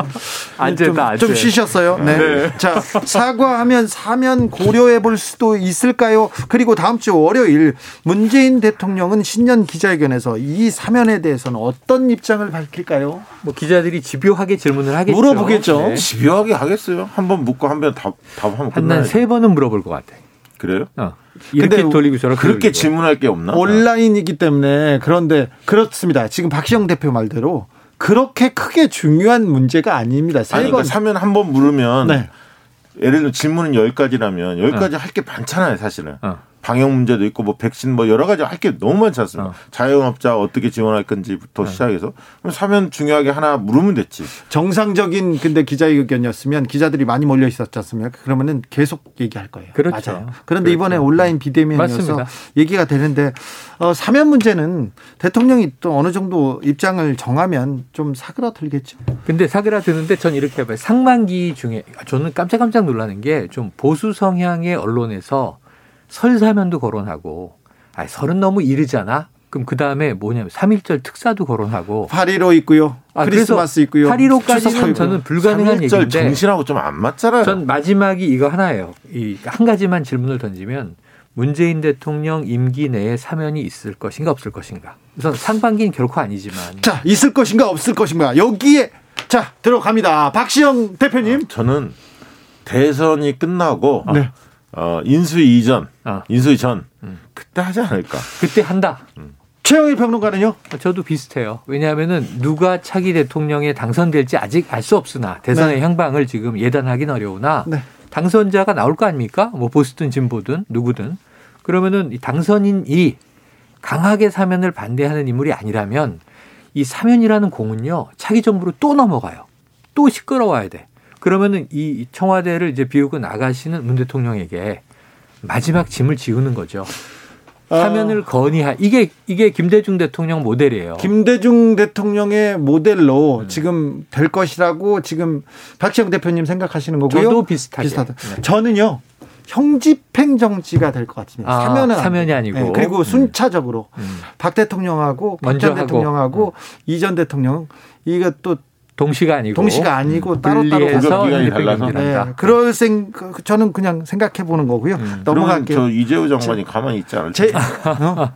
안됐다 좀, 좀 쉬셨어요. 네. 네. 자 사과하면 사면 고려해 볼 수도 있을까요? 그리고 다음 주 월요일 문재인 대 통령은 신년 기자회견에서 이 사면에 대해서는 어떤 입장을 밝힐까요? 뭐 기자들이 집요하게 질문을 하겠죠. 물어보겠죠. 네. 집요하게 하겠어요. 한 번 묻고 한 번 답, 답하면 끝나요. 한세 번은 물어볼 것 같아. 그래요? 어. 이렇게 돌리고 저렇게 그렇게 돌리고. 질문할 게 없나? 온라인이기 때문에 그런데 그렇습니다. 지금 박시영 대표 말대로 그렇게 크게 중요한 문제가 아닙니다. 세 아니, 그러니까 사면 한 번 물으면 네. 예를 들어 질문은 열가지라면 열가지 어. 할게 많잖아요, 사실은. 어. 방역 문제도 있고 뭐 백신 뭐 여러 가지 할 게 너무 많지 않습니까? 어. 자영업자 어떻게 지원할 건지부터 네. 시작해서 그럼 사면 중요하게 하나 물으면 됐지. 정상적인 근데 기자회견이었으면 기자들이 많이 몰려 있었지 않습니까? 그러면은 계속 얘기할 거예요. 그렇죠. 맞아요. 그런데 그렇죠. 이번에 온라인 비대면이어서 얘기가 되는데 어, 사면 문제는 대통령이 또 어느 정도 입장을 정하면 좀 사그라들겠죠. 근데 사그라드는데 전 이렇게 봐요. 상반기 중에 저는 깜짝깜짝 놀라는 게 좀 보수 성향의 언론에서 설 사면도 거론하고 아 설은 너무 이르잖아. 그럼 그 다음에 뭐냐면 3.1절 특사도 거론하고 8.15 있고요. 아, 크리스마스 있고요. 8.15까지는 저는 불가능한 얘기인데 정신하고 좀 안 맞잖아요. 전 마지막이 이거 하나예요. 이 한 가지만 질문을 던지면 문재인 대통령 임기 내에 사면이 있을 것인가 없을 것인가. 우선 상반기는 결코 아니지만 자 있을 것인가 없을 것인가 여기에 자 들어갑니다. 박시영 대표님. 어, 저는 대선이 끝나고 네. 어, 인수위 이전, 어. 인수위 전 음. 그때 하지 않을까? 그때 한다. 음. 최영일 평론가는요? 저도 비슷해요. 왜냐하면은 누가 차기 대통령에 당선될지 아직 알 수 없으나 대선의 네. 향방을 지금 예단하기는 어려우나 네. 당선자가 나올 거 아닙니까? 뭐 보수든 진보든 누구든 그러면은 당선인이 강하게 사면을 반대하는 인물이 아니라면 이 사면이라는 공은요 차기 정부로 또 넘어가요. 또 시끄러워야 돼. 그러면은 이 청와대를 이제 비우고 나가시는 문 대통령에게 마지막 짐을 지우는 거죠. 사면을 어. 건의하 이게 이게 김대중 대통령 모델이에요. 김대중 대통령의 모델로 음. 지금 될 것이라고 지금 박지영 대표님 생각하시는 거고요. 저도 비슷하게. 비슷하다. 네. 저는요. 형집행 정치가 될 것 같습니다. 아, 사면은 사면이 아니고 네, 그리고 음. 순차적으로 음. 박 대통령하고 박전 대통령하고 음. 이전 대통령 이거 또 동시가 아니고 동시가 아니고 따로 따로 연립 달라서. 네. 그럴 생 저는 그냥 생각해 보는 거고요. 음. 넘어갈게요. 저 이재호 장관이 가만히 있지 않을까? 제, 어?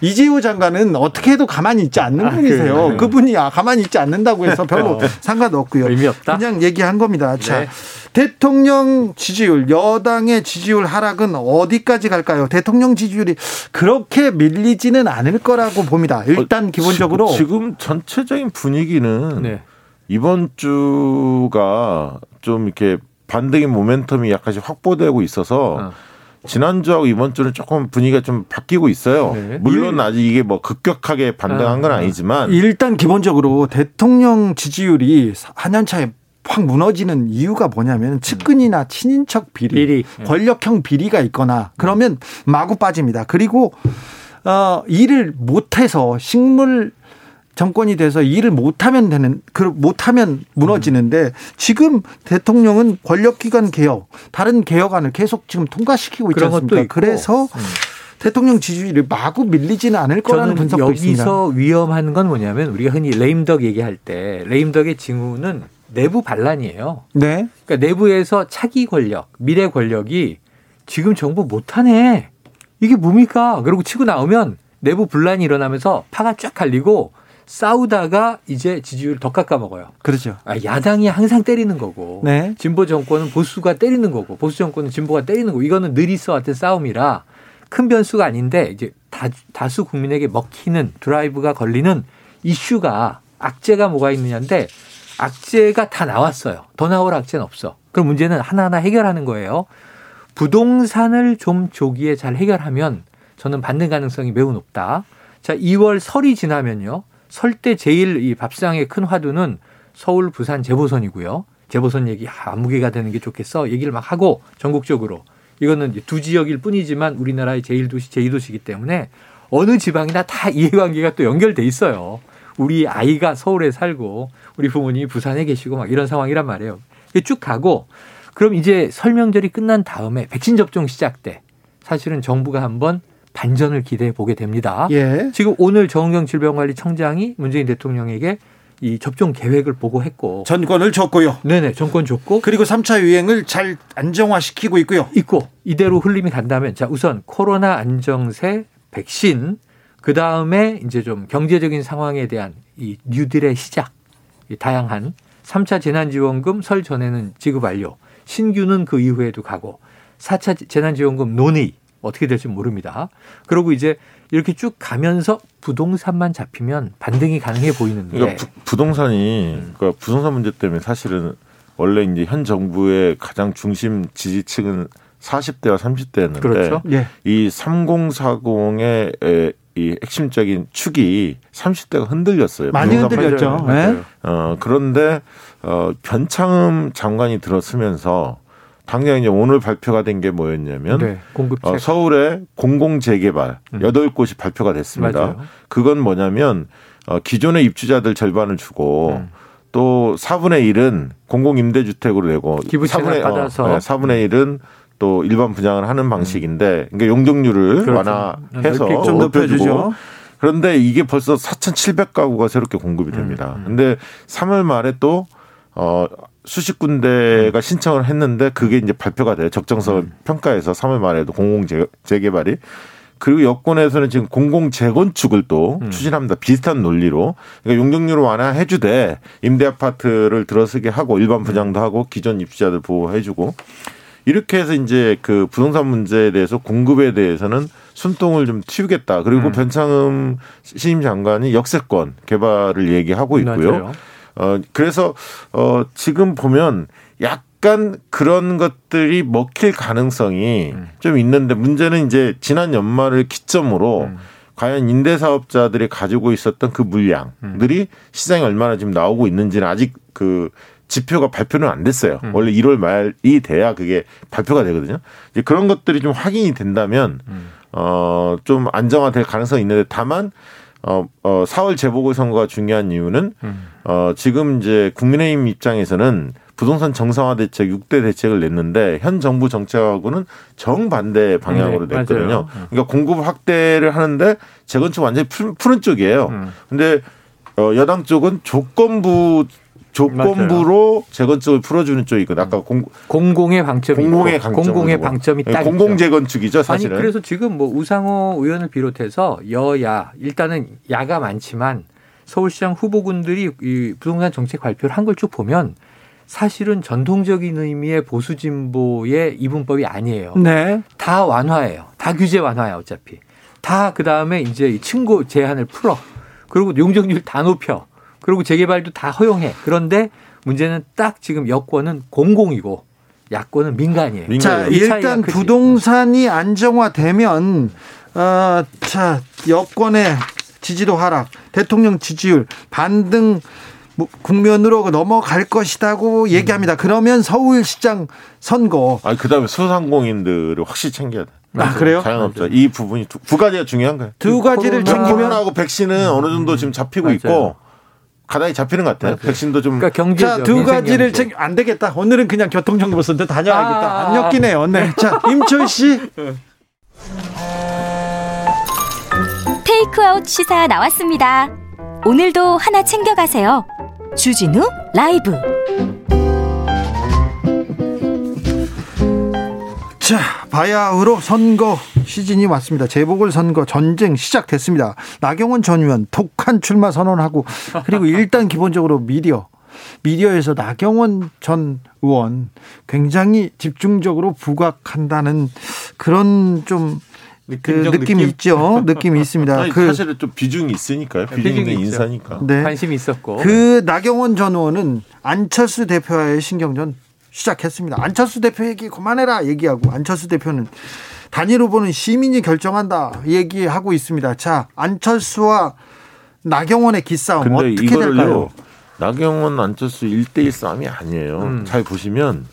이재호 장관은 어떻게 해도 가만히 있지 않는 분이세요. 그래요? 그분이 아, 가만히 있지 않는다고 해서 별로 상관없고요. 의미 없다? 그냥 얘기한 겁니다. 자, 네. 대통령 지지율, 여당의 지지율 하락은 어디까지 갈까요? 대통령 지지율이 그렇게 밀리지는 않을 거라고 봅니다. 일단 어, 기본적으로 지- 지금 전체적인 분위기는 네. 이번 주가 좀 이렇게 반등의 모멘텀이 약간씩 확보되고 있어서 어. 지난주하고 이번 주는 조금 분위기가 좀 바뀌고 있어요. 네. 물론 아직 이게 뭐 급격하게 반등한 건 어, 어. 아니지만 일단 기본적으로 대통령 지지율이 4년 차에 확 무너지는 이유가 뭐냐면 측근이나 친인척 비리, 비리. 권력형 비리가 있거나 그러면 마구 빠집니다. 그리고 어 일을 못해서 식물 정권이 돼서 일을 못하면 되는 그 못하면 무너지는데 지금 대통령은 권력기관 개혁 다른 개혁안을 계속 지금 통과시키고 있지 않습니까? 그래서 음. 대통령 지지율이 마구 밀리지는 않을 거라는 분석도 있습니다. 여기서 위험한 건 뭐냐면 우리가 흔히 레임덕 얘기할 때 레임덕의 징후는 내부 반란이에요. 네. 그러니까 내부에서 차기 권력, 미래 권력이 지금 정부 못하네. 이게 뭡니까? 그러고 치고 나오면 내부 분란이 일어나면서 파가 쫙 갈리고 싸우다가 이제 지지율 더 깎아 먹어요. 그렇죠. 아, 야당이 항상 때리는 거고 네. 진보 정권은 보수가 때리는 거고 보수 정권은 진보가 때리는 거고 이거는 늘 있어 왔던 싸움이라 큰 변수가 아닌데 이제 다, 다수 국민에게 먹히는 드라이브가 걸리는 이슈가 악재가 뭐가 있느냐인데 악재가 다 나왔어요. 더 나올 악재는 없어. 그럼 문제는 하나하나 해결하는 거예요. 부동산을 좀 조기에 잘 해결하면 저는 받는 가능성이 매우 높다. 자, 2월 설이 지나면요. 설때 제일 이 밥상의 큰 화두는 서울, 부산 재보선이고요. 재보선 얘기, 아, 무게가 되는 게 좋겠어. 얘기를 막 하고 전국적으로. 이거는 두 지역일 뿐이지만 우리나라의 제1도시, 제2도시이기 때문에 어느 지방이나 다 이해관계가 또 연결돼 있어요. 우리 아이가 서울에 살고 우리 부모님이 부산에 계시고 막 이런 상황이란 말이에요. 쭉 가고 그럼 이제 설명절이 끝난 다음에 백신 접종 시작 때 사실은 정부가 한번 반전을 기대해 보게 됩니다. 예. 지금 오늘 정은경 질병관리청장이 문재인 대통령에게 이 접종 계획을 보고했고 전권을 줬고요. 네네 정권 줬고 그리고 3차 유행을 잘 안정화시키고 있고요. 있고 이대로 흘림이 간다면 자 우선 코로나 안정세 백신 그 다음에 이제 좀 경제적인 상황에 대한 이 뉴딜의 시작 이 다양한 3차 재난지원금 설 전에는 지급 완료 신규는 그 이후에도 가고 4차 재난지원금 논의 어떻게 될지 모릅니다. 그리고 이제 이렇게 쭉 가면서 부동산만 잡히면 반등이 가능해 보이는데 그러니까 부, 동산이 음. 그러니까 부동산 문제 때문에 사실은 원래 이제 현 정부의 가장 중심 지지층은 40대와 30대였는데 그렇죠. 예. 이 3040의 이 핵심적인 축이 30대가 흔들렸어요. 많이 흔들렸죠. 네. 어, 그런데, 어, 변창흠 장관이 들었으면서 당장 이제 오늘 발표가 된 게 뭐였냐면 네, 어, 서울의 공공 재개발 음. 여덟 곳이 발표가 됐습니다. 맞아요. 그건 뭐냐면 어, 기존의 입주자들 절반을 주고 음. 또 4분의 1은 공공 임대주택으로 내고 기부 채납 받아서. 어, 네, 4분의 1은 또 일반 분양을 하는 방식인데 그러니까 용적률을 그렇죠. 완화해서. 좀 높여주죠. 그런데 이게 벌써 4,700가구가 새롭게 공급이 됩니다. 음, 근데 3월 말에 또 어, 수십 군데가 신청을 했는데 그게 이제 발표가 돼요. 적정성을 음. 평가해서 3월 말에도 공공 재- 재개발이 그리고 여권에서는 지금 공공 재건축을 또 음. 추진합니다. 비슷한 논리로. 그러니까 용적률을 완화해 주되 임대 아파트를 들어서게 하고 일반 분양도 하고 기존 입주자들 보호해 주고 이렇게 해서 이제 그 부동산 문제에 대해서 공급에 대해서는 숨통을 좀 틔우겠다. 그리고 음. 변창흠 신임 장관이 역세권 개발을 얘기하고 있고요. 맞아요. 어, 그래서, 어, 지금 보면 약간 그런 것들이 먹힐 가능성이 음. 좀 있는데 문제는 이제 지난 연말을 기점으로 음. 과연 임대사업자들이 가지고 있었던 그 물량들이 시장에 얼마나 지금 나오고 있는지는 아직 그 지표가 발표는 안 됐어요. 음. 원래 1월 말이 돼야 그게 발표가 되거든요. 이제 그런 것들이 좀 확인이 된다면 음. 어, 좀 안정화될 가능성이 있는데 다만 어, 어, 4월 재보궐선거가 중요한 이유는 음. 어, 지금 이제 국민의힘 입장에서는 부동산 정상화 대책 6대 대책을 냈는데 현 정부 정책하고는 정반대 방향으로 네, 냈거든요. 맞아요. 그러니까 공급 확대를 하는데 재건축 완전히 푸- 푸는 쪽이에요. 음. 근데 어, 여당 쪽은 조건부 조건부로 재건축을 풀어주는 쪽이거든. 아까 공, 공공의 방점이 공공의 공공의 방점이 딱 공공 예, 재건축이죠, 사실은. 아니 그래서 지금 뭐 우상호 의원을 비롯해서 여야 일단은 야가 많지만 서울시장 후보군들이 이 부동산 정책 발표를 한 걸 쭉 보면 사실은 전통적인 의미의 보수 진보의 이분법이 아니에요. 네. 다 완화예요. 다 규제 완화야 어차피. 다 그 다음에 이제 층고 제한을 풀어. 그리고 용적률 다 높여. 그리고 재개발도 다 허용해. 그런데 문제는 딱 지금 여권은 공공이고 야권은 민간이에요. 민간. 자 일단 부동산이 안정화되면 어, 자 여권의 지지도 하락, 대통령 지지율 반등 뭐 국면으로 넘어갈 것이다고 얘기합니다. 그러면 서울시장 선거. 아, 그 다음에 소상공인들을 확실히 챙겨야 돼. 아, 그래요? 자영업자. 이 부분이 두, 두 가지가 중요한 거예요. 두 가지를 챙기면 하고 백신은 어느 정도 지금 잡히고 맞아요. 있고 가닥이 잡히는 것 같아요. 맞아요. 백신도 좀. 그러니까 경제 자, 두 가지를 챙, 안 되겠다. 오늘은 그냥 교통정보센터 다녀야겠다. 아~ 안 엮이네요. 네. 자, 임철 씨. 테이크아웃 시사 나왔습니다. 오늘도 하나 챙겨가세요. 주진우 라이브. 자, 바야흐로 선거 시즌이 왔습니다. 재보궐 선거 전쟁 시작됐습니다. 나경원 전 의원 독한 출마 선언하고 그리고 일단 기본적으로 미디어 미디어에서 나경원 전 의원 굉장히 집중적으로 부각한다는 그런 좀 느낌, 그 느낌이 느낌? 있죠. 느낌이 있습니다. 아니, 그 사실은 좀 비중이 있으니까요. 네, 비중 있는 인사니까. 네. 관심이 있었고. 그 나경원 전 의원은 안철수 대표와의 신경전 시작했습니다. 안철수 대표 얘기 그만해라 얘기하고 안철수 대표는 단일 후보는 시민이 결정한다 얘기하고 있습니다. 자, 안철수와 나경원의 기싸움 어떻게 될까요? 나경원 안철수 1대1 싸움이 아니에요. 음. 잘 보시면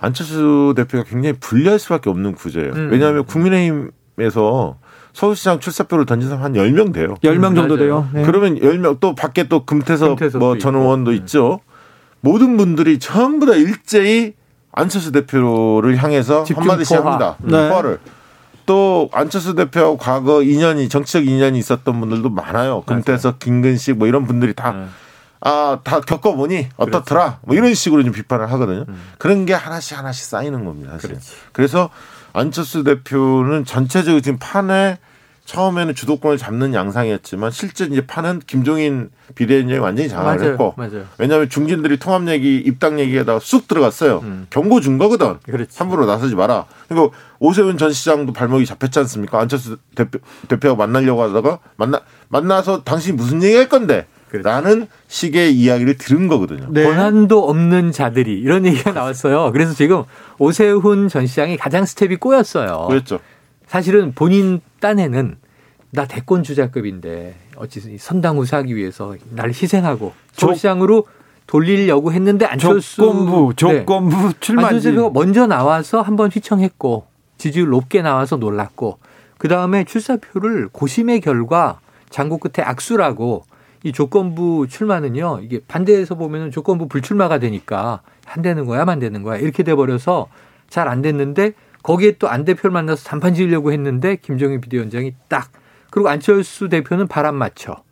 안철수 대표가 굉장히 불리할 수밖에 없는 구조예요. 음. 왜냐하면 국민의힘에서 서울시장 출사표를 던진 사람 한 10명 돼요. 10명 정도 돼요. 네. 그러면 10명 또 밖에 또 금태섭, 금태섭 뭐전 의원도 네. 있죠. 모든 분들이 전부 다 일제히 안철수 대표를 향해서 한마디씩 포화. 합니다. 네. 포화를. 또 안철수 대표하고 과거 인연이 정치적 인연이 있었던 분들도 많아요. 금태섭, 김근식 뭐 이런 분들이 다 네. 아, 다 겪어보니 어떻더라? 그렇지. 뭐 이런 식으로 좀 비판을 하거든요. 음. 그런 게 하나씩 하나씩 쌓이는 겁니다, 사실. 그래서 안철수 대표는 전체적으로 지금 판에 처음에는 주도권을 잡는 양상이었지만 실제 이제 판은 김종인 비대위원장이 완전히 장악을 맞아요. 했고 맞아요. 왜냐하면 중진들이 통합 얘기, 입당 얘기에다가 쑥 들어갔어요. 음. 경고 준 거거든. 그렇지. 함부로 나서지 마라. 그리고 오세훈 전 시장도 발목이 잡혔지 않습니까? 안철수 대표, 대표가 만나려고 하다가 만나 만나서 당신이 무슨 얘기 할 건데? 그렇죠. 라는 식의 이야기를 들은 거거든요. 네. 권한도 없는 자들이 이런 얘기가 나왔어요. 그래서 지금 오세훈 전 시장이 가장 스텝이 꼬였어요. 그렇죠. 사실은 본인 딴에는 나 대권 주자급인데 어찌 선당 우사하기 위해서 나를 희생하고 서울시장으로 돌리려고 했는데 안철수 조건부 조건부 네. 출마 안철수 먼저 나와서 한번 휘청했고 지지율 높게 나와서 놀랐고 그 다음에 출사표를 고심의 결과 장고 끝에 악수라고 이 조건부 출마는요 이게 반대에서 보면은 조건부 불출마가 되니까 안 되는 거야 안 되는 거야 이렇게 돼 버려서 잘 안 됐는데 거기에 또 안 대표를 만나서 단판 지으려고 했는데 김정인 비대위원장이 딱 그리고 안철수 대표는 바람 맞춰.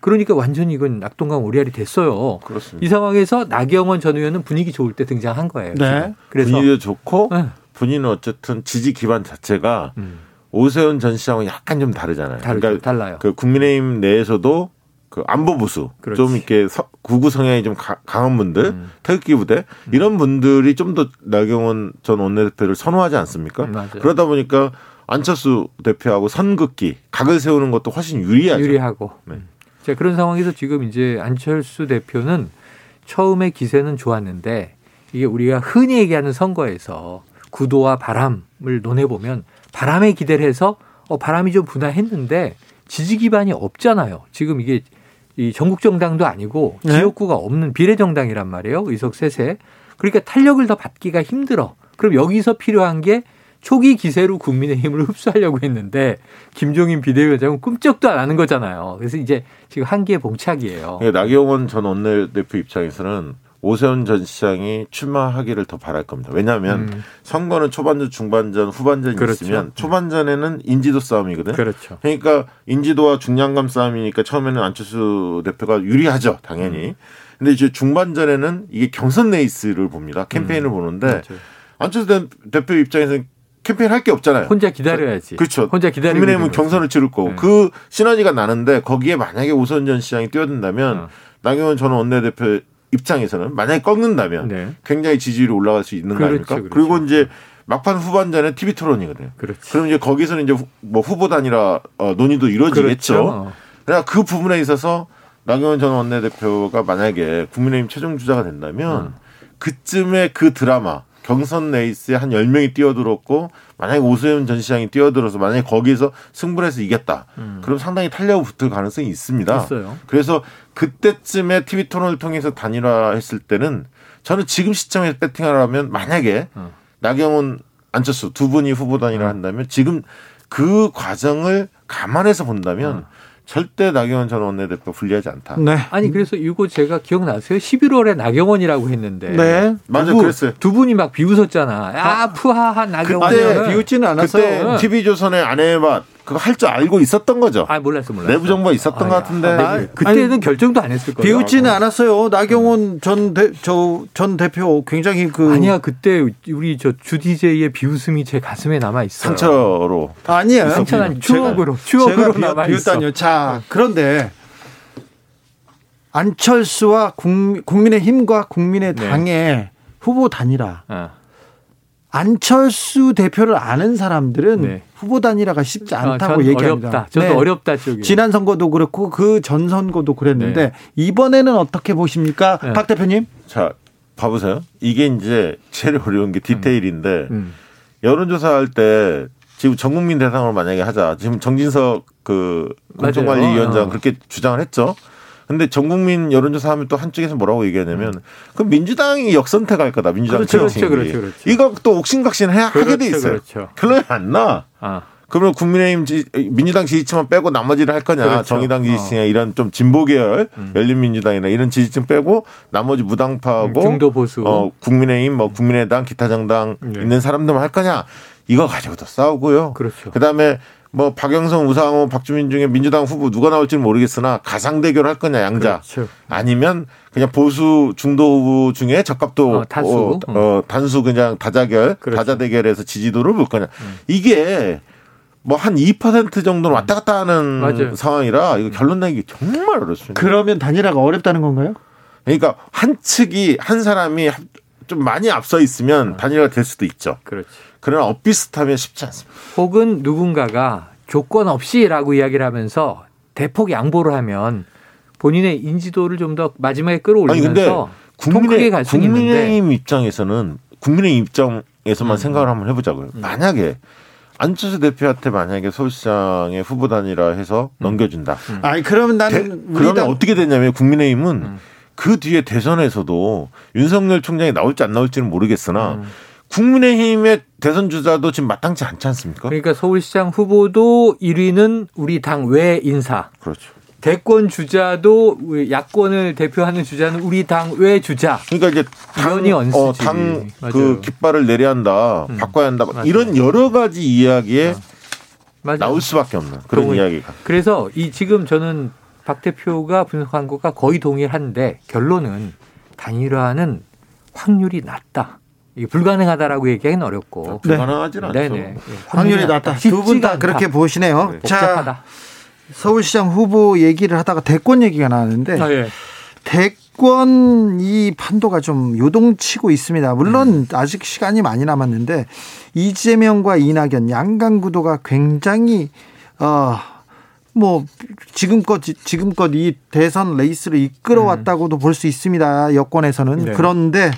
그러니까 완전히 이건 낙동강 오리알이 됐어요. 그렇습니다. 이 상황에서 나경원 전 의원은 분위기 좋을 때 등장한 거예요. 네. 그래서 분위기도 좋고 네. 본인은 어쨌든 지지 기반 자체가 음. 오세훈 전 시장은 약간 좀 다르잖아요. 다르죠. 그러니까 달라요. 그 국민의힘 내에서도 그 안보 부수 그렇지. 좀 이렇게 서, 구구 성향이 좀 가, 강한 분들 음. 태극기 부대 음. 이런 분들이 좀 더 나경원 전 원내대표를 선호하지 않습니까? 음, 그러다 보니까 안철수 대표하고 선긋기 각을 세우는 것도 훨씬 유리하죠. 유리하고. 네. 자 그런 상황에서 지금 이제 안철수 대표는 처음에 기세는 좋았는데 이게 우리가 흔히 얘기하는 선거에서 구도와 바람을 논해 보면 바람에 기대를 해서 어 바람이 좀 분화했는데 지지 기반이 없잖아요. 지금 이게 이 전국 정당도 아니고 네. 지역구가 없는 비례 정당이란 말이에요. 의석 세세. 그러니까 탄력을 더 받기가 힘들어. 그럼 여기서 필요한 게 초기 기세로 국민의힘을 흡수하려고 했는데 김종인 비대위원장은 꿈쩍도 안 하는 거잖아요. 그래서 이제 지금 한계의 봉착이에요. 네, 나경원 전 원내대표 입장에서는 오세훈 전 시장이 출마하기를 더 바랄 겁니다. 왜냐하면 음. 선거는 초반전, 중반전, 후반전이 그렇죠. 있으면 초반전에는 인지도 싸움이거든. 그렇죠. 그러니까 인지도와 중량감 싸움이니까 처음에는 안철수 대표가 유리하죠, 당연히. 음. 근데 이제 중반전에는 이게 경선 레이스를 봅니다. 캠페인을 음. 보는데 맞아요. 안철수 대표 입장에서는 캠페인 할 게 없잖아요. 혼자 기다려야지. 그렇죠. 혼자 기다리고. 국민의힘은 경선을 치를 거고 네. 그 시너지가 나는데 거기에 만약에 오선전 시장이 뛰어든다면 어. 나경원 전 원내대표 입장에서는 만약에 꺾는다면 네. 굉장히 지지율이 올라갈 수 있는 그렇죠, 거 아닙니까? 그렇죠. 그리고 이제 막판 후반전에 TV 토론이거든요. 그렇죠. 그럼 이제 거기서는 이제 뭐 후보 단위라 어, 논의도 이루어지겠죠. 그렇죠. 그러나 그 부분에 있어서 나경원 전 원내대표가 만약에 국민의힘 최종 주자가 된다면 음. 그쯤에 그 드라마 경선 레이스에 한 열명이 뛰어들었고 만약에 오세훈 전 시장이 뛰어들어서 만약에 거기서 승부를 해서 이겼다. 음. 그럼 상당히 탄력을 붙을 가능성이 있습니다. 있어요. 그래서 그때쯤에 TV 토론을 통해서 단일화했을 때는 저는 지금 시점에서 배팅하라면 만약에 어. 나경원 안철수 두 분이 후보 단일화 어. 한다면 지금 그 과정을 감안해서 본다면 어. 절대 나경원 전 원내대표 불리하지 않다. 네. 아니 그래서 이거 제가 기억나세요? 11월에 나경원이라고 했는데. 네. 맞아 그랬어요. 두 분이 막 비웃었잖아. 야 아, 푸하한 나경원. 그때 비웃지는 않았어요. 그때 TV조선의 아내와 그거 할 줄 알고 있었던 거죠. 아 몰랐어 몰랐어. 내부 정보가 있었던 아, 것 같은데 아, 그때는 아니, 결정도 안 했을 거예요. 비웃지는 않았어요. 나경원 전대저전 대표 굉장히 그 아니야 그때 우리 저 주디제이의 비웃음이 제 가슴에 남아 있어요. 상처로 아니에요. 상처는 추억으로 추억으로 남아 있어. 자 그런데 안철수와 국민의힘과 국민의당의 네. 후보 단일화. 어. 안철수 대표를 아는 사람들은 네. 후보 단일화가 쉽지 아, 않다고 어, 얘기합니다. 어렵다. 저도 네. 어렵다 쪽이. 지난 선거도 그렇고 그 전 선거도 그랬는데 네. 이번에는 어떻게 보십니까, 네. 박 대표님? 자, 봐보세요. 이게 이제 제일 어려운 게 디테일인데 음. 음. 여론조사 할 때 지금 전 국민 대상으로 만약에 하자. 지금 정진석 그 공정관리위원장 어. 그렇게 주장을 했죠. 근데 전 국민 여론조사 하면 또 한쪽에서 뭐라고 얘기하냐면 음. 그럼 민주당이 역선택할 거다. 민주당 그렇죠, 그렇죠, 그렇죠, 그렇죠. 이거 또 옥신각신 해야 그렇죠, 하게 돼 있어요. 그렇죠. 결론이 안 나. 아. 그러면 국민의힘 지, 민주당 지지층만 빼고 나머지를 할 거냐 그렇죠. 정의당 지지층이나 어. 이런 좀 진보 계열 음. 열린민주당이나 이런 지지층 빼고 나머지 무당파하고 중도 보수 어, 국민의힘 뭐 국민의당 기타 정당 네. 있는 사람들만 할 거냐 이거 가지고도 싸우고요. 그렇죠. 그다음에 뭐 박영선, 우상호, 박주민 중에 민주당 후보 누가 나올지는 모르겠으나 가상 대결할 거냐 양자 그렇죠. 아니면 그냥 보수 중도 후보 중에 적합도 어, 단수 어, 어, 단수 그냥 다자결 그렇죠. 다자 대결해서 지지도를 볼 거냐 음. 이게 뭐한2% 정도는 왔다 갔다 하는 맞아요. 상황이라 이거 결론 내기 정말 어렵습니다. 그러면 단일화가 어렵다는 건가요? 그러니까 한 측이 한 사람이 좀 많이 앞서 있으면 어. 단일화가 될 수도 있죠. 그렇지. 그러나 엇비슷하면 쉽지 않습니다. 혹은 누군가가 조건 없이라고 이야기를 하면서 대폭 양보를 하면 본인의 인지도를 좀 더 마지막에 끌어올리면서 국민의, 국민의힘 입장에서는 국민의 입장에서만 음. 생각을 한번 해보자고요. 음. 만약에 안철수 대표한테 만약에 서울시장의 후보 단위라 해서 음. 넘겨준다. 음. 아니 그러면 나는 그러면 당... 어떻게 되냐면 국민의힘은 음. 그 뒤에 대선에서도 윤석열 총장이 나올지 안 나올지는 모르겠으나 음. 국민의힘의 대선 주자도 지금 마땅치 않지 않습니까? 그러니까 서울시장 후보도 1위는 우리 당 외 인사. 그렇죠. 대권 주자도 야권을 대표하는 주자는 우리 당 외 주자. 그러니까 이제 당, 어, 당그 깃발을 내려야 한다, 음. 바꿔야 한다, 맞아요. 이런 여러 가지 이야기에 맞아요. 나올 수밖에 없는 그런 동의. 이야기가. 그래서 이 지금 저는 박 대표가 분석한 것과 거의 동일한데 결론은 단일화는 확률이 낮다. 이게 불가능하다라고 얘기하기는 어렵고 아, 불가능하진 않죠. 네네. 예, 확률이 낮다. 두 분 다 그렇게 보시네요. 네. 자, 서울시장 후보 얘기를 하다가 대권 얘기가 나왔는데 아, 예. 대권 이 판도가 좀 요동치고 있습니다. 물론 음. 아직 시간이 많이 남았는데 이재명과 이낙연 양강 구도가 굉장히 어 뭐 지금껏 지금껏 이 대선 레이스를 이끌어왔다고도 음. 볼수 있습니다. 여권에서는 네. 그런데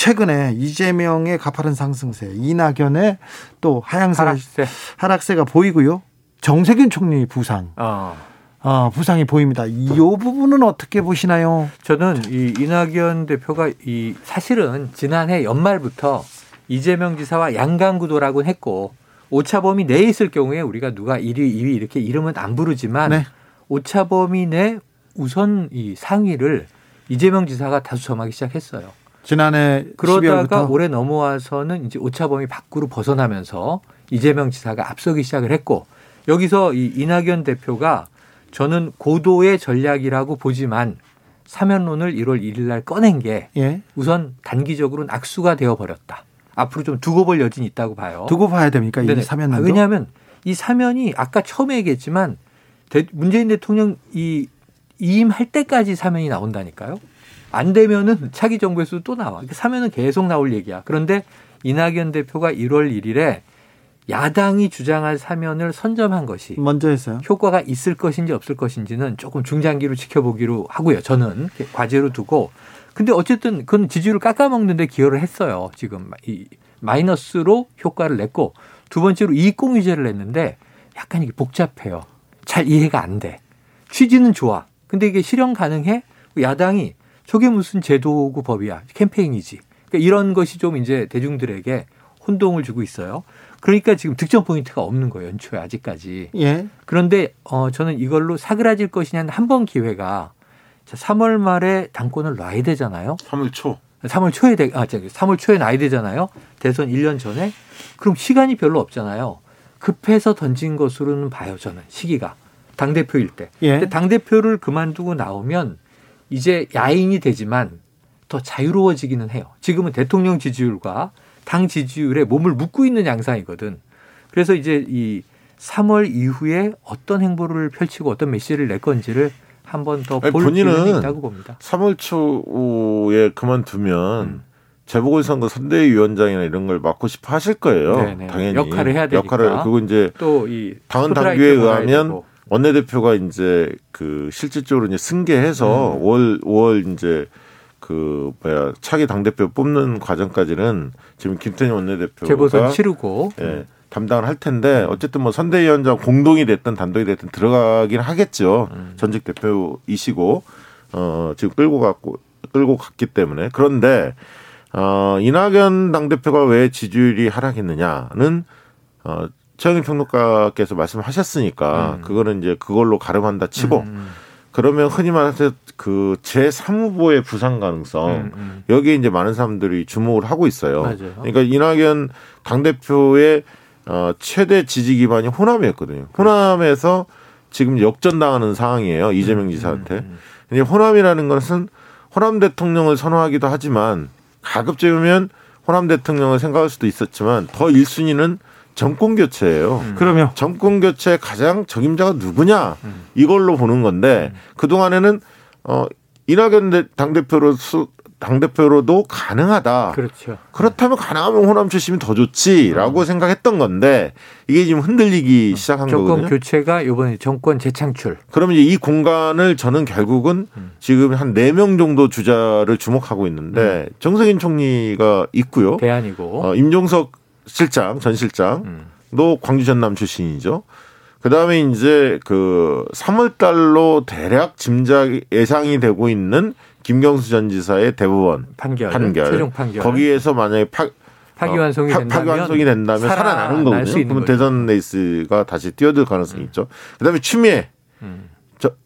최근에 이재명의 가파른 상승세, 이낙연의 또 하향세, 하락세. 하락세가 보이고요. 정세균 총리 부상. 어. 어, 부상이 보입니다. 이 부분은 어떻게 보시나요? 저는 이 이낙연 대표가 이 사실은 지난해 연말부터 이재명 지사와 양강구도라고 했고 오차범위 내에 있을 경우에 우리가 누가 1위, 2위 이렇게 이름은 안 부르지만 네. 오차범위 내 우선 이 상위를 이재명 지사가 다수 점하기 시작했어요. 지난해 그러다가 12월부터. 올해 넘어와서는 이제 오차범위 밖으로 벗어나면서 이재명 지사가 앞서기 시작을 했고 여기서 이 이낙연 대표가 저는 고도의 전략이라고 보지만 사면론을 1월 1일 날 꺼낸 게 예. 우선 단기적으로는 악수가 되어 버렸다. 앞으로 좀 두고 볼 여진이 있다고 봐요. 두고 봐야 됩니까? 이 사면은? 아, 왜냐하면 이 사면이 아까 처음에 얘기했지만 문재인 대통령 이 이임할 때까지 사면이 나온다니까요. 안 되면은 차기 정부에서도 또 나와. 사면은 계속 나올 얘기야. 그런데 이낙연 대표가 1월 1일에 야당이 주장할 사면을 선점한 것이 먼저 했어요. 효과가 있을 것인지 없을 것인지는 조금 중장기로 지켜보기로 하고요. 저는 과제로 두고 근데 어쨌든 그건 지지율을 깎아먹는데 기여를 했어요. 지금 이 마이너스로 효과를 냈고 두 번째로 이익공유제를 냈는데 약간 이게 복잡해요. 잘 이해가 안 돼. 취지는 좋아. 근데 이게 실현 가능해? 야당이 저게 무슨 제도고 법이야. 캠페인이지. 그러니까 이런 것이 좀 이제 대중들에게 혼동을 주고 있어요. 그러니까 지금 득점 포인트가 없는 거예요. 연초에 아직까지. 예. 그런데 어 저는 이걸로 사그라질 것이냐는 한 번 기회가 3월 말에 당권을 놔야 되잖아요. 3월 초. 3월 초에 되, 아, 3월 초에 놔야 되잖아요. 대선 1년 전에. 그럼 시간이 별로 없잖아요. 급해서 던진 것으로는 봐요, 저는. 시기가. 당대표일 때. 예. 근데 당대표를 그만두고 나오면 이제 야인이 되지만 더 자유로워지기는 해요. 지금은 대통령 지지율과 당 지지율에 몸을 묶고 있는 양상이거든. 그래서 이제 이 3월 이후에 어떤 행보를 펼치고 어떤 메시지를 낼 건지를 한 번 더 볼 필요는 있다고 봅니다. 3월 초에 그만두면 음. 재보궐선거 선대위원장이나 이런 걸 맡고 싶어 하실 거예요. 네네. 당연히 역할을 해야 되니까. 역할을 그리고 이제 또 이 당헌 당규에 의하면 원내대표가 이제 그 실질적으로 이제 승계해서 음. 5월 5월 이제 그 뭐야 차기 당 대표 뽑는 과정까지는 지금 김태년 원내대표가 재보선 치르고 예, 담당을 할 텐데 어쨌든 뭐 선대위원장 공동이 됐든 단독이 됐든 들어가긴 하겠죠. 음. 전직 대표이시고 어 지금 끌고 갔고 끌고 갔기 때문에 그런데 어 이낙연 당 대표가 왜 지지율이 하락했느냐는 어 최영일 평론가께서 말씀하셨으니까 음. 그거는 이제 그걸로 가름한다 치고 음. 그러면 흔히 말해서 그 제 3후보의 부상 가능성 음, 음. 여기에 이제 많은 사람들이 주목을 하고 있어요. 맞아요. 그러니까 이낙연 당대표의 어, 최대 지지 기반이 호남이었거든요. 호남에서 지금 역전당하는 상황이에요. 이재명 음, 지사한테. 음, 음. 근데 호남이라는 것은 호남 대통령을 선호하기도 하지만 가급적이면 호남 대통령을 생각할 수도 있었지만 더 1순위는 정권 교체예요. 음. 그러면 정권 교체 가장 적임자가 누구냐 음. 이걸로 보는 건데 음. 그 동안에는 어 이낙연 당 대표로 당 대표로도 가능하다. 그렇죠. 그렇다면 가능하면 호남 출신이 더 좋지라고 음. 생각했던 건데 이게 지금 흔들리기 음. 시작한 정권 거거든요. 정권 교체가 이번에 정권 재창출. 그러면 이제 이 공간을 저는 결국은 음. 지금 한 네 명 정도 주자를 주목하고 있는데 음. 정세균 총리가 있고요. 대안이고 어, 임종석 실장 전 실장도 음. 광주 전남 출신이죠. 그 다음에 이제 그 3월 달로 대략 짐작 예상이 되고 있는 김경수 전 지사의 대법원 판결, 판결. 최종 판결. 거기에서 만약에 파, 파기환송이 어, 된다면, 파기환송이 된다면 살아나는 거거든요. 그러면 대선 레이스가 다시 뛰어들 가능성이 음. 있죠. 그다음에 추미애 음.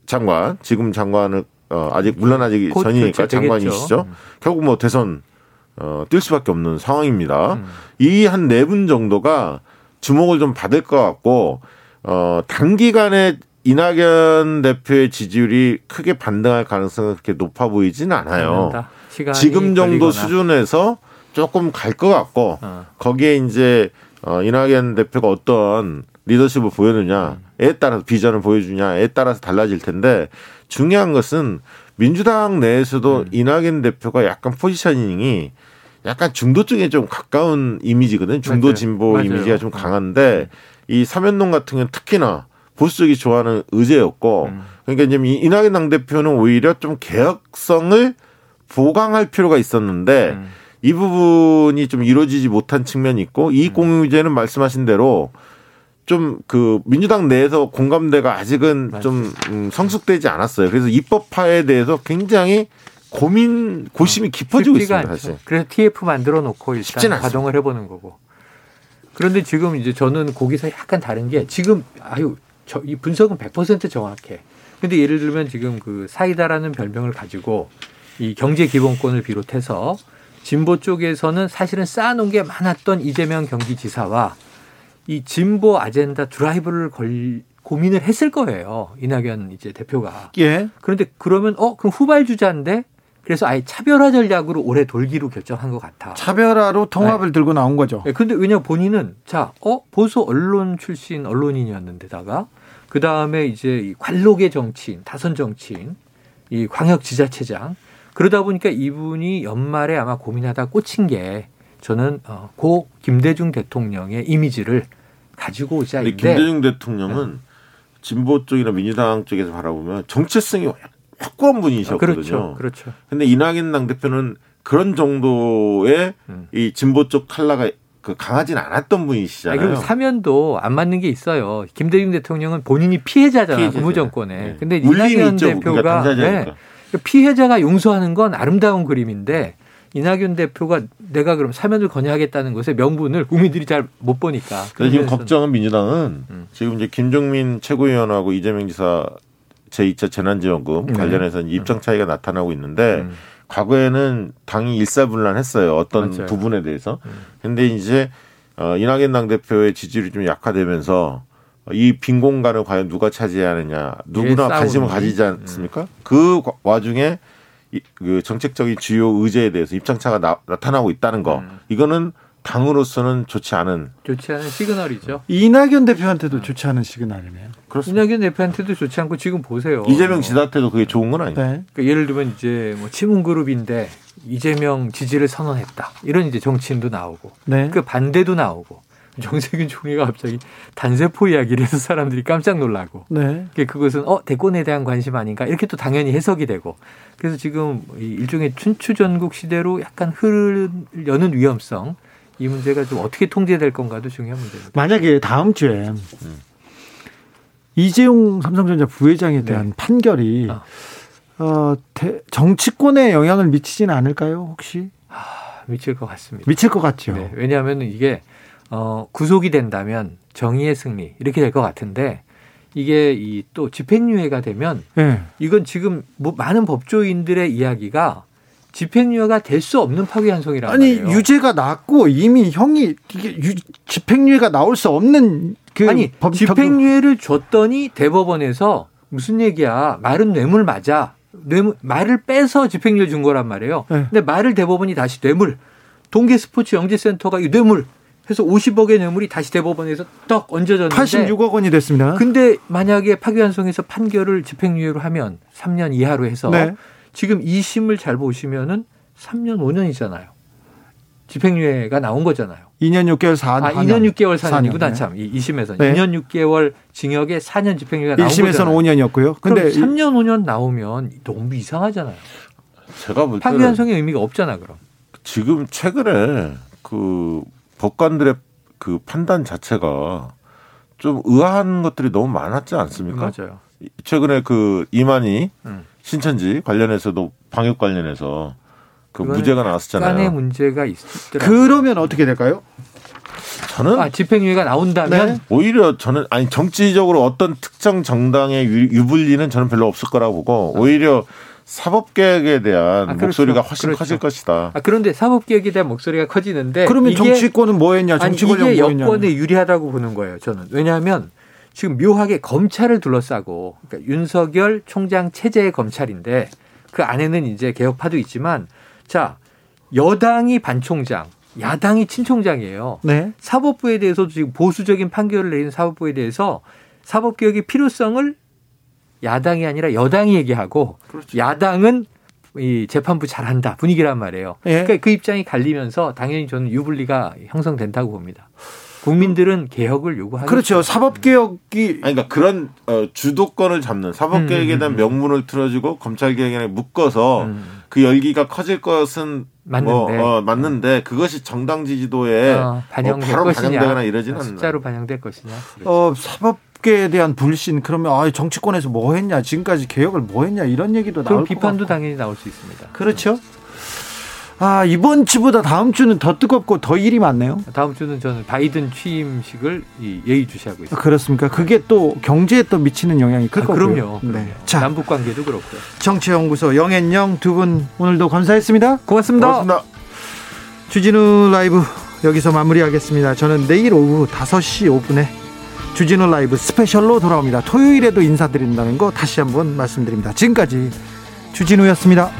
장관 지금 장관을 어, 아직 물러나기 전이니까 장관이시죠. 음. 결국 뭐 대선 어, 뛸 수밖에 없는 상황입니다. 음. 이 한 네 분 정도가 주목을 좀 받을 것 같고 어, 단기간에 이낙연 대표의 지지율이 크게 반등할 가능성은 그렇게 높아 보이지는 않아요. 지금 정도 걸리거나. 수준에서 조금 갈 것 같고 어. 거기에 이제 어, 이낙연 대표가 어떤 리더십을 보여주냐에 따라서 비전을 보여주냐에 따라서 달라질 텐데 중요한 것은 민주당 내에서도 음. 이낙연 대표가 약간 포지셔닝이 약간 중도 쪽에 좀 가까운 이미지거든요. 중도 맞아요. 진보 맞아요. 이미지가 좀 강한데 음. 이 사면동 같은 경우는 특히나 보수 쪽이 좋아하는 의제였고 음. 그러니까 이제 이낙연 당 대표는 오히려 좀 개혁성을 보강할 필요가 있었는데 음. 이 부분이 좀 이루어지지 못한 측면이 있고 이익공유제는 음. 말씀하신 대로 좀 그 민주당 내에서 공감대가 아직은 맞아요. 좀 음, 성숙되지 않았어요. 그래서 입법화에 대해서 굉장히 고민 고심이 깊어지고 있습니다. 사실. 그래서 TF 만들어 놓고 일단 가동을 해보는 거고. 그런데 지금 이제 저는 거기서 약간 다른 게 지금 아유 저 이 분석은 100% 정확해. 근데 예를 들면 지금 그 사이다라는 별명을 가지고 이 경제 기본권을 비롯해서 진보 쪽에서는 사실은 쌓아놓은 게 많았던 이재명 경기지사와 이 진보 아젠다 드라이브를 걸, 고민을 했을 거예요. 이낙연 이제 대표가. 예. 그런데 그러면 어 그럼 후발 주자인데 그래서 아예 차별화 전략으로 올해 돌기로 결정한 것 같아. 차별화로 통합을 네. 들고 나온 거죠. 네, 근데 왜냐 본인은 자, 어 보수 언론 출신 언론인이었는데다가 그 다음에 이제 이 관록의 정치인, 다선 정치인, 이 광역 지자체장 그러다 보니까 이분이 연말에 아마 고민하다 꽂힌 게 저는 어, 고 김대중 대통령의 이미지를 가지고 오자인데 김대중 대통령은 네. 진보 쪽이나 민주당 쪽에서 바라보면 정체성이 확고한 분이셨거든요. 그렇죠. 그렇죠. 근데 이낙연 당 대표는 그런 정도의 음. 이 진보 쪽 칼라가 그 강하진 않았던 분이시잖아요. 그리고 사면도 안 맞는 게 있어요. 김대중 대통령은 본인이 피해자잖아요. 고무정권에. 네. 근데 이낙연 대표가 네. 피해자가 용서하는 건 아름다운 그림인데 이낙연 대표가 내가 그럼 사면을 건의하겠다는 것의 명분을 국민들이 잘 못 보니까. 지금 걱정은 민주당은 음. 지금 이제 김종민 최고위원하고 이재명 지사 제2차 재난지원금 네. 관련해서 입장 차이가 나타나고 있는데 음. 과거에는 당이 일사불란했어요. 어떤 맞아요. 부분에 대해서. 음. 근데 이제 어, 이낙연 당대표의 지지율이 좀 약화되면서 이 빈 공간을 과연 누가 차지하느냐 누구나 관심을 가지지 않습니까? 음. 그 와중에 그 정책적인 주요 의제에 대해서 입장차가 나, 타나고 있다는 거 음. 이거는 당으로서는 좋지 않은 좋지 않은 시그널이죠. 이낙연 대표한테도 좋지 않은 시그널이네요. 그렇습니다. 이낙연 대표한테도 좋지 않고 지금 보세요. 이재명 지사한테도 그게 좋은 건 아니에요. 네. 그러니까 예를 들면 이제 뭐 친문 그룹인데 이재명 지지를 선언했다. 이런 이제 정치인도 나오고 네. 그 반대도 나오고 정세균 총리가 갑자기 단세포 이야기를 해서 사람들이 깜짝 놀라고 네. 그것은 어 대권에 대한 관심 아닌가 이렇게 또 당연히 해석이 되고 그래서 지금 일종의 춘추 전국 시대로 약간 흐르려는 위험성 이 문제가 좀 어떻게 통제될 건가도 중요한 문제입니다. 만약에 다음 주에 음. 이재용 삼성전자 부회장에 네. 대한 네. 판결이 어. 어, 대, 정치권에 영향을 미치지는 않을까요? 혹시? 아, 미칠 것 같습니다. 미칠 것 같죠. 네, 왜냐하면 이게 어, 구속이 된다면 정의의 승리 이렇게 될 것 같은데 이게 이 또 집행유예가 되면 네. 이건 지금 뭐 많은 법조인들의 이야기가 집행유예가 될 수 없는 파기환송이라는 아니 말이에요. 유죄가 났고 이미 형이 이게 유, 집행유예가 나올 수 없는 그 아니 법, 집행유예를 줬더니 대법원에서 무슨 얘기야 말은 뇌물 맞아 뇌물 말을 빼서 집행유예 준 거란 말이에요. 네. 근데 말을 대법원이 다시 뇌물 동계 스포츠 영재센터가 이 뇌물 해서 50억의 뇌물이 다시 대법원에서 떡 얹어졌는데 86억 원이 됐습니다. 근데 만약에 파기환송에서 판결을 집행유예로 하면 3년 이하로 해서 네. 지금 2심을 잘 보시면은 3년 5년이잖아요. 집행유예가 나온 거잖아요. 2년 6개월 4년. 아, 2년 6개월 4년이구나. 네. 참. 2심에서는. 네. 2년 6개월 징역에 4년 집행유예가 나온 1심에서는 5년이었고요. 근데 3년 5년 나오면 너무 이상하잖아요. 제가 볼 파기환송의 의미가 없잖아, 그럼. 지금 최근에 그 법관들의 그 판단 자체가 좀 의아한 것들이 너무 많았지 않습니까? 맞아요. 최근에 그 이만희 음. 신천지 관련해서도 방역 관련해서 그 무죄가 나왔었잖아요. 간의 문제가 있더라고요. 그러면 어떻게 될까요? 저는 아, 집행유예가 나온다면 네. 오히려 저는 아니 정치적으로 어떤 특정 정당의 유불리는 저는 별로 없을 거라고 보고 오히려 사법개혁에 대한 아, 그렇죠. 목소리가 훨씬 그렇죠. 커질 것이다. 아, 그런데 사법개혁에 대한 목소리가 커지는데 그러면 정치권은 뭐 했냐? 정치 권력 이게 뭐 여권에 유리하다고 보는 거예요. 저는 왜냐하면 지금 묘하게 검찰을 둘러싸고 그러니까 윤석열 총장 체제의 검찰인데 그 안에는 이제 개혁파도 있지만 자 여당이 반총장, 야당이 친총장이에요. 네. 사법부에 대해서도 지금 보수적인 판결을 내린 사법부에 대해서 사법개혁의 필요성을 야당이 아니라 여당이 얘기하고 그렇죠. 야당은 이 재판부 잘한다 분위기란 말이에요. 예. 그러니까 그 입장이 갈리면서 당연히 저는 유불리가 형성된다고 봅니다. 국민들은 개혁을 요구하죠. 그렇죠. 사법 개혁이 그러니까 그런 어, 주도권을 잡는 사법 개혁에 대한 음. 명분을 틀어주고 검찰 개혁에 묶어서 음. 그 열기가 커질 것은 맞는데, 뭐, 어, 맞는데 그것이 정당 지지도에 어, 반영될 뭐 바로 것이냐, 반영되거나 이러지는 숫자로 반영될 것이냐. 어, 사법계에 대한 불신 그러면 아, 정치권에서 뭐 했냐 지금까지 개혁을 뭐 했냐 이런 얘기도 나올 비판도 당연히 나올 수 있습니다. 그렇죠. 아, 이번 주보다 다음 주는 더 뜨겁고 더 일이 많네요. 다음 주는 저는 바이든 취임식을 예의주시하고 있습니다. 그렇습니까? 그게 또 경제에 또 미치는 영향이 클 아, 거고요. 그럼요. 네. 자, 남북 관계도 그렇고요. 정치연구소 영앤영 두 분 오늘도 감사했습니다. 고맙습니다. 고맙습니다. 주진우 라이브 여기서 마무리하겠습니다. 저는 내일 오후 5시 5분에 주진우 라이브 스페셜로 돌아옵니다. 토요일에도 인사드린다는 거 다시 한번 말씀드립니다. 지금까지 주진우였습니다.